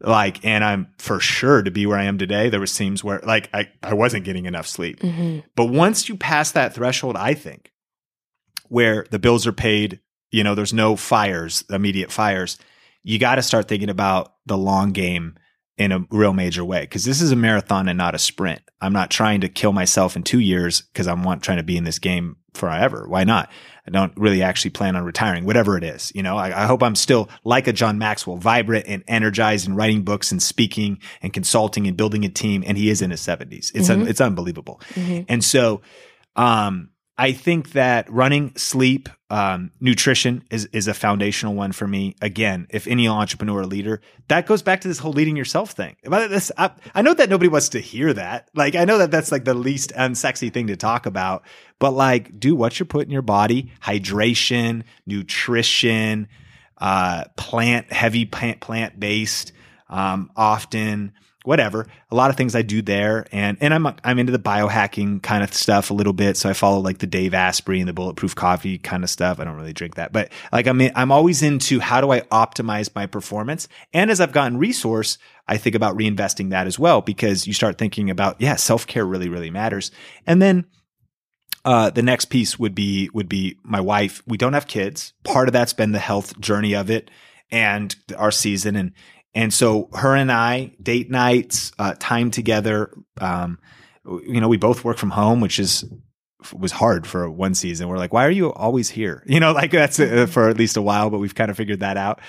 [SPEAKER 2] Like, and I'm for sure to be where I am today. There was seams where like I, I wasn't getting enough sleep. Mm-hmm. But once you pass that threshold, I think where the bills are paid, you know, there's no fires, immediate fires you got to start thinking about the long game in a real major way because this is a marathon and not a sprint. I'm not trying to kill myself in two years because I'm want, trying to be in this game forever. Why not? I don't really actually plan on retiring, whatever it is. You know, I, I, hope I'm still like a John Maxwell, vibrant and energized and writing books and speaking and consulting and building a team. And he is in his seventies. It's, mm-hmm. un, it's unbelievable. Mm-hmm. And so, um, I think that running, sleep, um, nutrition is is a foundational one for me. Again, if any entrepreneur leader, that goes back to this whole leading yourself thing. But This, I, I know that nobody wants to hear that. Like, I know that that's like the least unsexy thing to talk about. But like, do what you're putting in your body: hydration, nutrition, uh, plant heavy plant plant based, um, often whatever. A lot of things I do there, and and I'm I'm into the biohacking kind of stuff a little bit. So I follow like the Dave Asprey and the Bulletproof Coffee kind of stuff. I don't really drink that, but like I'm in, I'm always into how do I optimize my performance. And as I've gotten resource, I think about reinvesting that as well because you start thinking about yeah, self care really really matters. And then uh, the next piece would be would be my wife. We don't have kids. Part of that's been the health journey of it and our season and and so her and I, date nights, uh, time together. Um, you know, we both work from home, which is was hard for one season. We're like, why are you always here? You know, like that's uh, for at least a while, but we've kind of figured that out.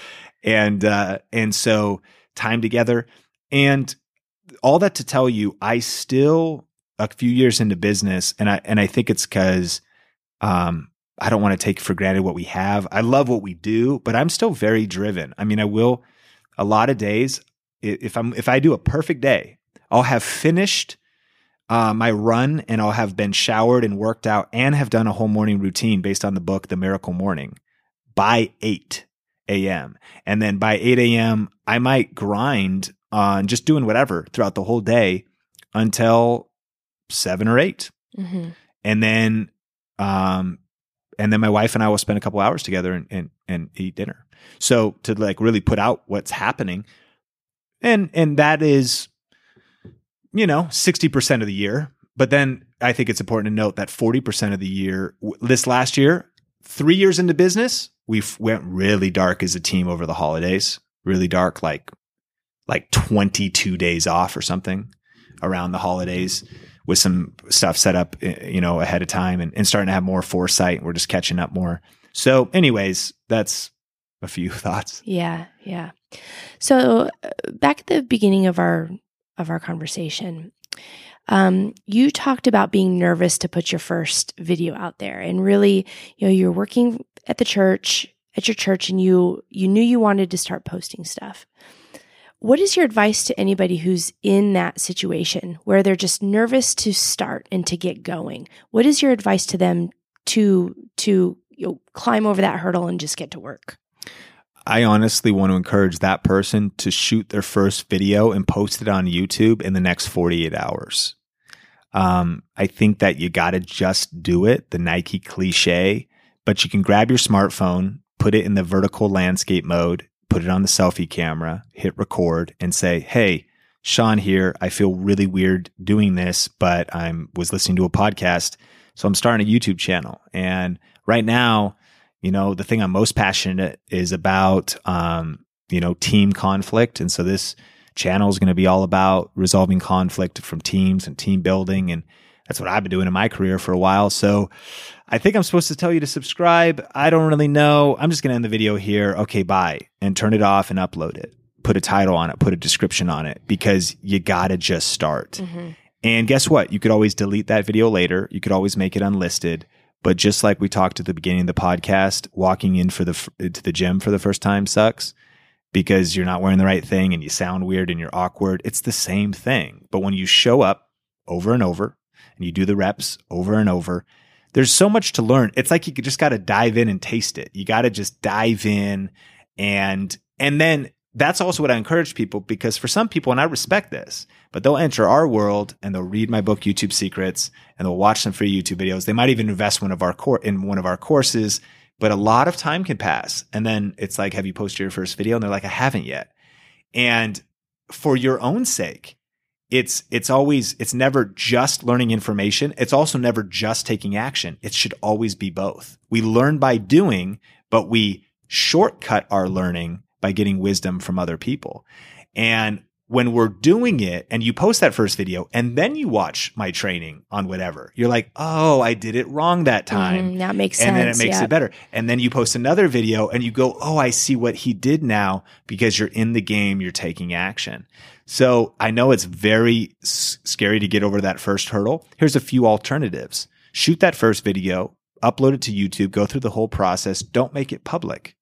[SPEAKER 2] And uh, and so time together, and all that to tell you, I still a few years into business, and I and I think it's because um, I don't want to take for granted what we have. I love what we do, but I'm still very driven. I mean, I will a lot of days, if I'm if I do a perfect day, I'll have finished uh, my run and I'll have been showered and worked out and have done a whole morning routine based on the book The Miracle Morning by 8 a.m. And then by 8 a.m., I might grind on just doing whatever throughout the whole day until seven or 8 mm-hmm. And then, um, and then my wife and I will spend a couple hours together and, and, and eat dinner. So to like really put out what's happening. And and that is you know, 60% of the year. But then I think it's important to note that 40% of the year this last year, 3 years into business, we went really dark as a team over the holidays. Really dark like like 22 days off or something around the holidays with some stuff set up, eh, you know, ahead of time and, and starting to have more foresight. And we're just catching up more. So, anyways, that's a few thoughts.
[SPEAKER 1] Yeah, yeah. So uh, back at the beginning of our of our conversation, um, you talked about being nervous to put your first video out there, and really, you know, you're working at the church at your church, and you you knew you wanted to start posting stuff. What is your advice to anybody who's in that situation where they're just nervous to start and to get going? What is your advice to them to to you know, climb over that hurdle and just get to work?
[SPEAKER 2] I honestly want to encourage that person to shoot their first video and post it on YouTube in the next 48 hours. Um, I think that you got to just do it, the Nike cliche, but you can grab your smartphone, put it in the vertical landscape mode, put it on the selfie camera, hit record and say, Hey, Sean here. I feel really weird doing this, but I'm was listening to a podcast. So I'm starting a YouTube channel. And right now, you know, the thing I'm most passionate is about, um, you know, team conflict. And so this channel is going to be all about resolving conflict from teams and team building. And that's what I've been doing in my career for a while. So I think I'm supposed to tell you to subscribe. I don't really know. I'm just going to end the video here. Okay, bye. And turn it off and upload it. Put a title on it, put a description on it because you got to just start. Mm-hmm. And guess what? You could always delete that video later. You could always make it unlisted. But just like we talked at the beginning of the podcast, walking in for the to the gym for the first time sucks because you're not wearing the right thing and you sound weird and you're awkward. It's the same thing. But when you show up over and over and you do the reps over and over, there's so much to learn. It's like you just got to dive in and taste it. You got to just dive in and and then that's also what I encourage people because for some people, and I respect this, but they'll enter our world and they'll read my book, YouTube Secrets, and they'll watch some free YouTube videos. They might even invest one of our cor- in one of our courses, but a lot of time can pass. And then it's like, have you posted your first video? And they're like, I haven't yet. And for your own sake, it's it's always it's never just learning information it's also never just taking action it should always be both we learn by doing but we shortcut our learning by getting wisdom from other people and when we're doing it and you post that first video and then you watch my training on whatever, you're like, oh, I did it wrong that mm-hmm. time.
[SPEAKER 1] Mm, that makes
[SPEAKER 2] and
[SPEAKER 1] sense.
[SPEAKER 2] And then it makes it better. And then you post another video and you go, oh, I see what he did now because you're in the game, you're taking action. So I know it's very s- scary to get over that first hurdle. Here's a few alternatives. Shoot that first video, upload it to YouTube, go through the whole process. Don't make it public.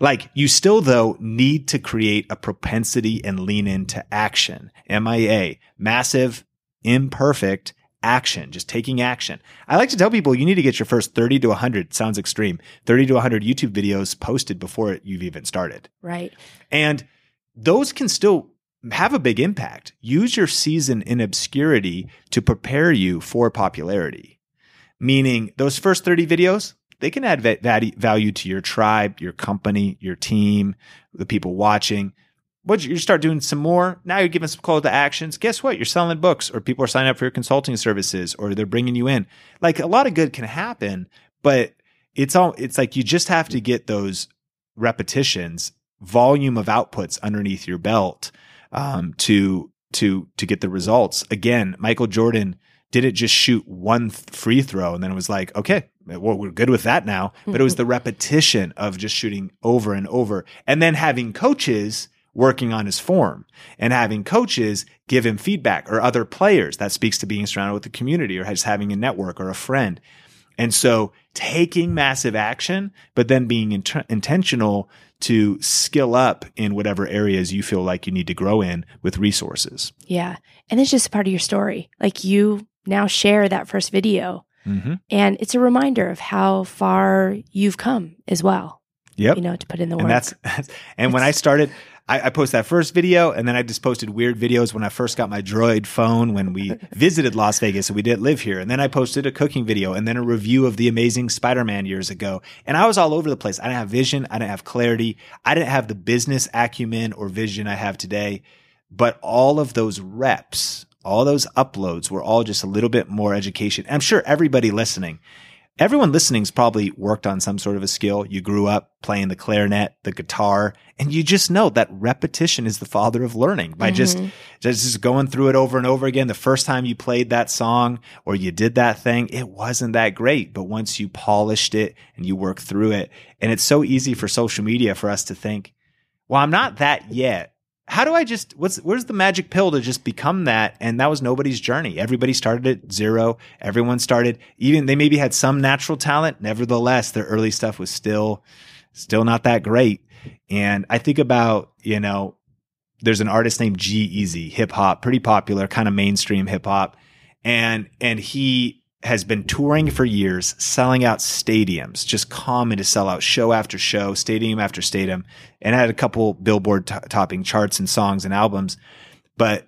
[SPEAKER 2] Like you still though need to create a propensity and lean into action. MIA, massive, imperfect action, just taking action. I like to tell people you need to get your first 30 to 100, sounds extreme, 30 to 100 YouTube videos posted before you've even started.
[SPEAKER 1] Right.
[SPEAKER 2] And those can still have a big impact. Use your season in obscurity to prepare you for popularity. Meaning those first 30 videos, they can add value to your tribe, your company, your team, the people watching. But you start doing some more. Now you're giving some call to actions. Guess what? You're selling books, or people are signing up for your consulting services, or they're bringing you in. Like a lot of good can happen, but it's all. It's like you just have to get those repetitions, volume of outputs underneath your belt um, to to to get the results. Again, Michael Jordan didn't just shoot one free throw and then it was like, okay, well, we're good with that now. But it was the repetition of just shooting over and over and then having coaches working on his form and having coaches give him feedback or other players that speaks to being surrounded with the community or just having a network or a friend. And so taking massive action, but then being int- intentional to skill up in whatever areas you feel like you need to grow in with resources.
[SPEAKER 1] Yeah. And it's just a part of your story. Like you now share that first video. Mm-hmm. And it's a reminder of how far you've come as well.
[SPEAKER 2] Yep.
[SPEAKER 1] You know, to put in the work.
[SPEAKER 2] And that's, and when I started, I, I posted that first video and then I just posted weird videos when I first got my droid phone when we visited Las Vegas and we didn't live here. And then I posted a cooking video and then a review of the amazing Spider-Man years ago. And I was all over the place. I didn't have vision. I didn't have clarity. I didn't have the business acumen or vision I have today. But all of those reps all those uploads were all just a little bit more education. I'm sure everybody listening, everyone listening's probably worked on some sort of a skill. You grew up playing the clarinet, the guitar, and you just know that repetition is the father of learning by mm-hmm. just, just going through it over and over again. The first time you played that song or you did that thing, it wasn't that great. But once you polished it and you work through it, and it's so easy for social media for us to think, well, I'm not that yet how do I just what's where's the magic pill to just become that? And that was nobody's journey. Everybody started at zero. Everyone started even they maybe had some natural talent. Nevertheless, their early stuff was still still not that great. And I think about, you know, there's an artist named G-Eazy, hip hop, pretty popular, kind of mainstream hip hop. And and he has been touring for years, selling out stadiums, just common to sell out show after show, stadium after stadium, and had a couple billboard t- topping charts and songs and albums. But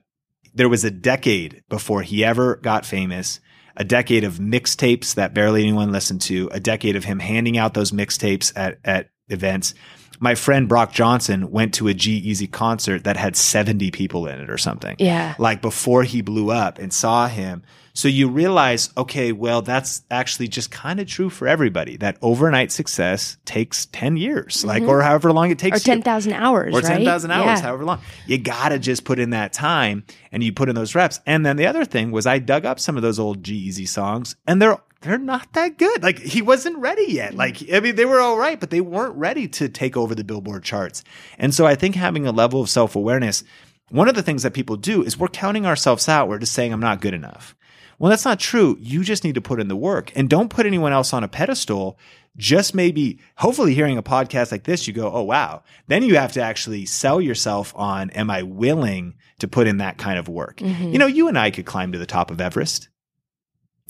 [SPEAKER 2] there was a decade before he ever got famous, a decade of mixtapes that barely anyone listened to, a decade of him handing out those mixtapes at, at events. my friend Brock Johnson went to a G-Eazy concert that had 70 people in it or something.
[SPEAKER 1] Yeah.
[SPEAKER 2] Like before he blew up and saw him. So you realize, okay, well, that's actually just kind of true for everybody that overnight success takes 10 years, like, or however long it takes.
[SPEAKER 1] Mm-hmm. Or 10,000 hours,
[SPEAKER 2] Or
[SPEAKER 1] right?
[SPEAKER 2] 10,000 hours,
[SPEAKER 1] Yeah.
[SPEAKER 2] however long. You got to just put in that time and you put in those reps. And then the other thing was I dug up some of those old G-Eazy songs and they're, they're not that good. Like he wasn't ready yet. Like, I mean, they were all right, but they weren't ready to take over the Billboard charts. And so I think having a level of self awareness, one of the things that people do is we're counting ourselves out. We're just saying, I'm not good enough. Well, that's not true. You just need to put in the work and don't put anyone else on a pedestal. Just maybe, hopefully, hearing a podcast like this, you go, oh, wow. Then you have to actually sell yourself on, am I willing to put in that kind of work?
[SPEAKER 1] Mhm.
[SPEAKER 2] You know, you and I could climb to the top of Everest.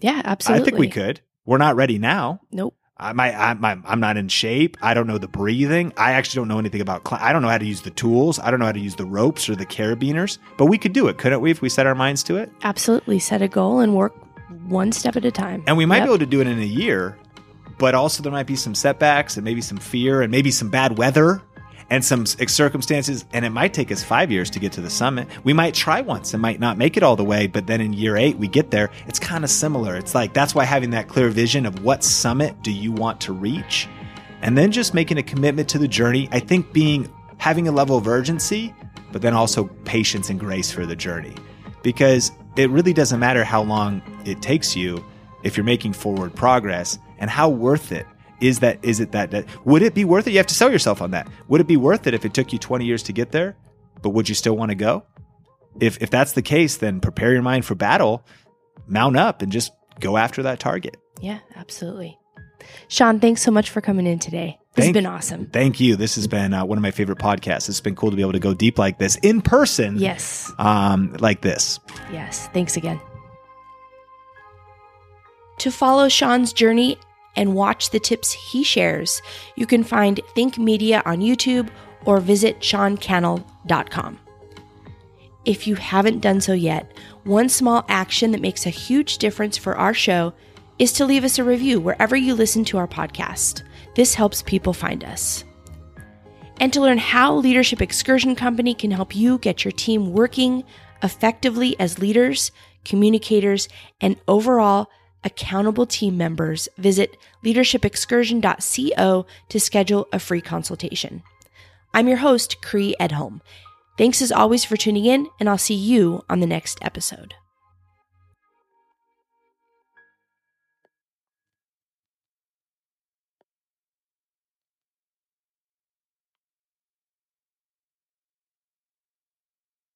[SPEAKER 1] Yeah, absolutely.
[SPEAKER 2] I think we could. We're not ready now.
[SPEAKER 1] Nope.
[SPEAKER 2] I'm, I, I'm, I'm I'm not in shape. I don't know the breathing. I actually don't know anything about. Cl- I don't know how to use the tools. I don't know how to use the ropes or the carabiners. But we could do it, couldn't we? If we set our minds to it,
[SPEAKER 1] Absolutely. Set a goal and work one step at a time.
[SPEAKER 2] and we might
[SPEAKER 1] Yep.
[SPEAKER 2] be able to do it in a year. But also, there might be some setbacks and maybe some fear and maybe some bad weather and some circumstances. And it might take us five years to get to the summit. We might try once and might not make it all the way. But then in year eight, we get there. It's kind of similar. It's like that's why having that clear vision of what summit do you want to reach and then just making a commitment to the journey. I think being having a level of urgency, but then also patience and grace for the journey. Because it really doesn't matter how long it takes you if you're making forward progress and how worth it is that is it that, that would it be worth it? You have to sell yourself on that. Would it be worth it if it took you 20 years to get there? But would you still want to go? If if that's the case, then prepare your mind for battle, mount up and just go after that target.
[SPEAKER 1] Yeah, absolutely. Sean, thanks so much for coming in today. This
[SPEAKER 2] Thank-
[SPEAKER 1] has been awesome.
[SPEAKER 2] Thank you. This has been uh, one of my favorite podcasts. It's been cool to be able to go deep like this in person.
[SPEAKER 1] Yes.
[SPEAKER 2] Um, like this.
[SPEAKER 1] Yes. Thanks again. To follow Sean's journey and watch the tips he shares, you can find Think Media on YouTube or visit seancannell.com. If you haven't done so yet, one small action that makes a huge difference for our show is to leave us a review wherever you listen to our podcast. This helps people find us. And to learn how Leadership Excursion Company can help you get your team working effectively as leaders, communicators, and overall accountable team members, visit leadershipexcursion.co to schedule a free consultation. I'm your host, Cree Edholm. Thanks as always for tuning in, and I'll see you on the next episode.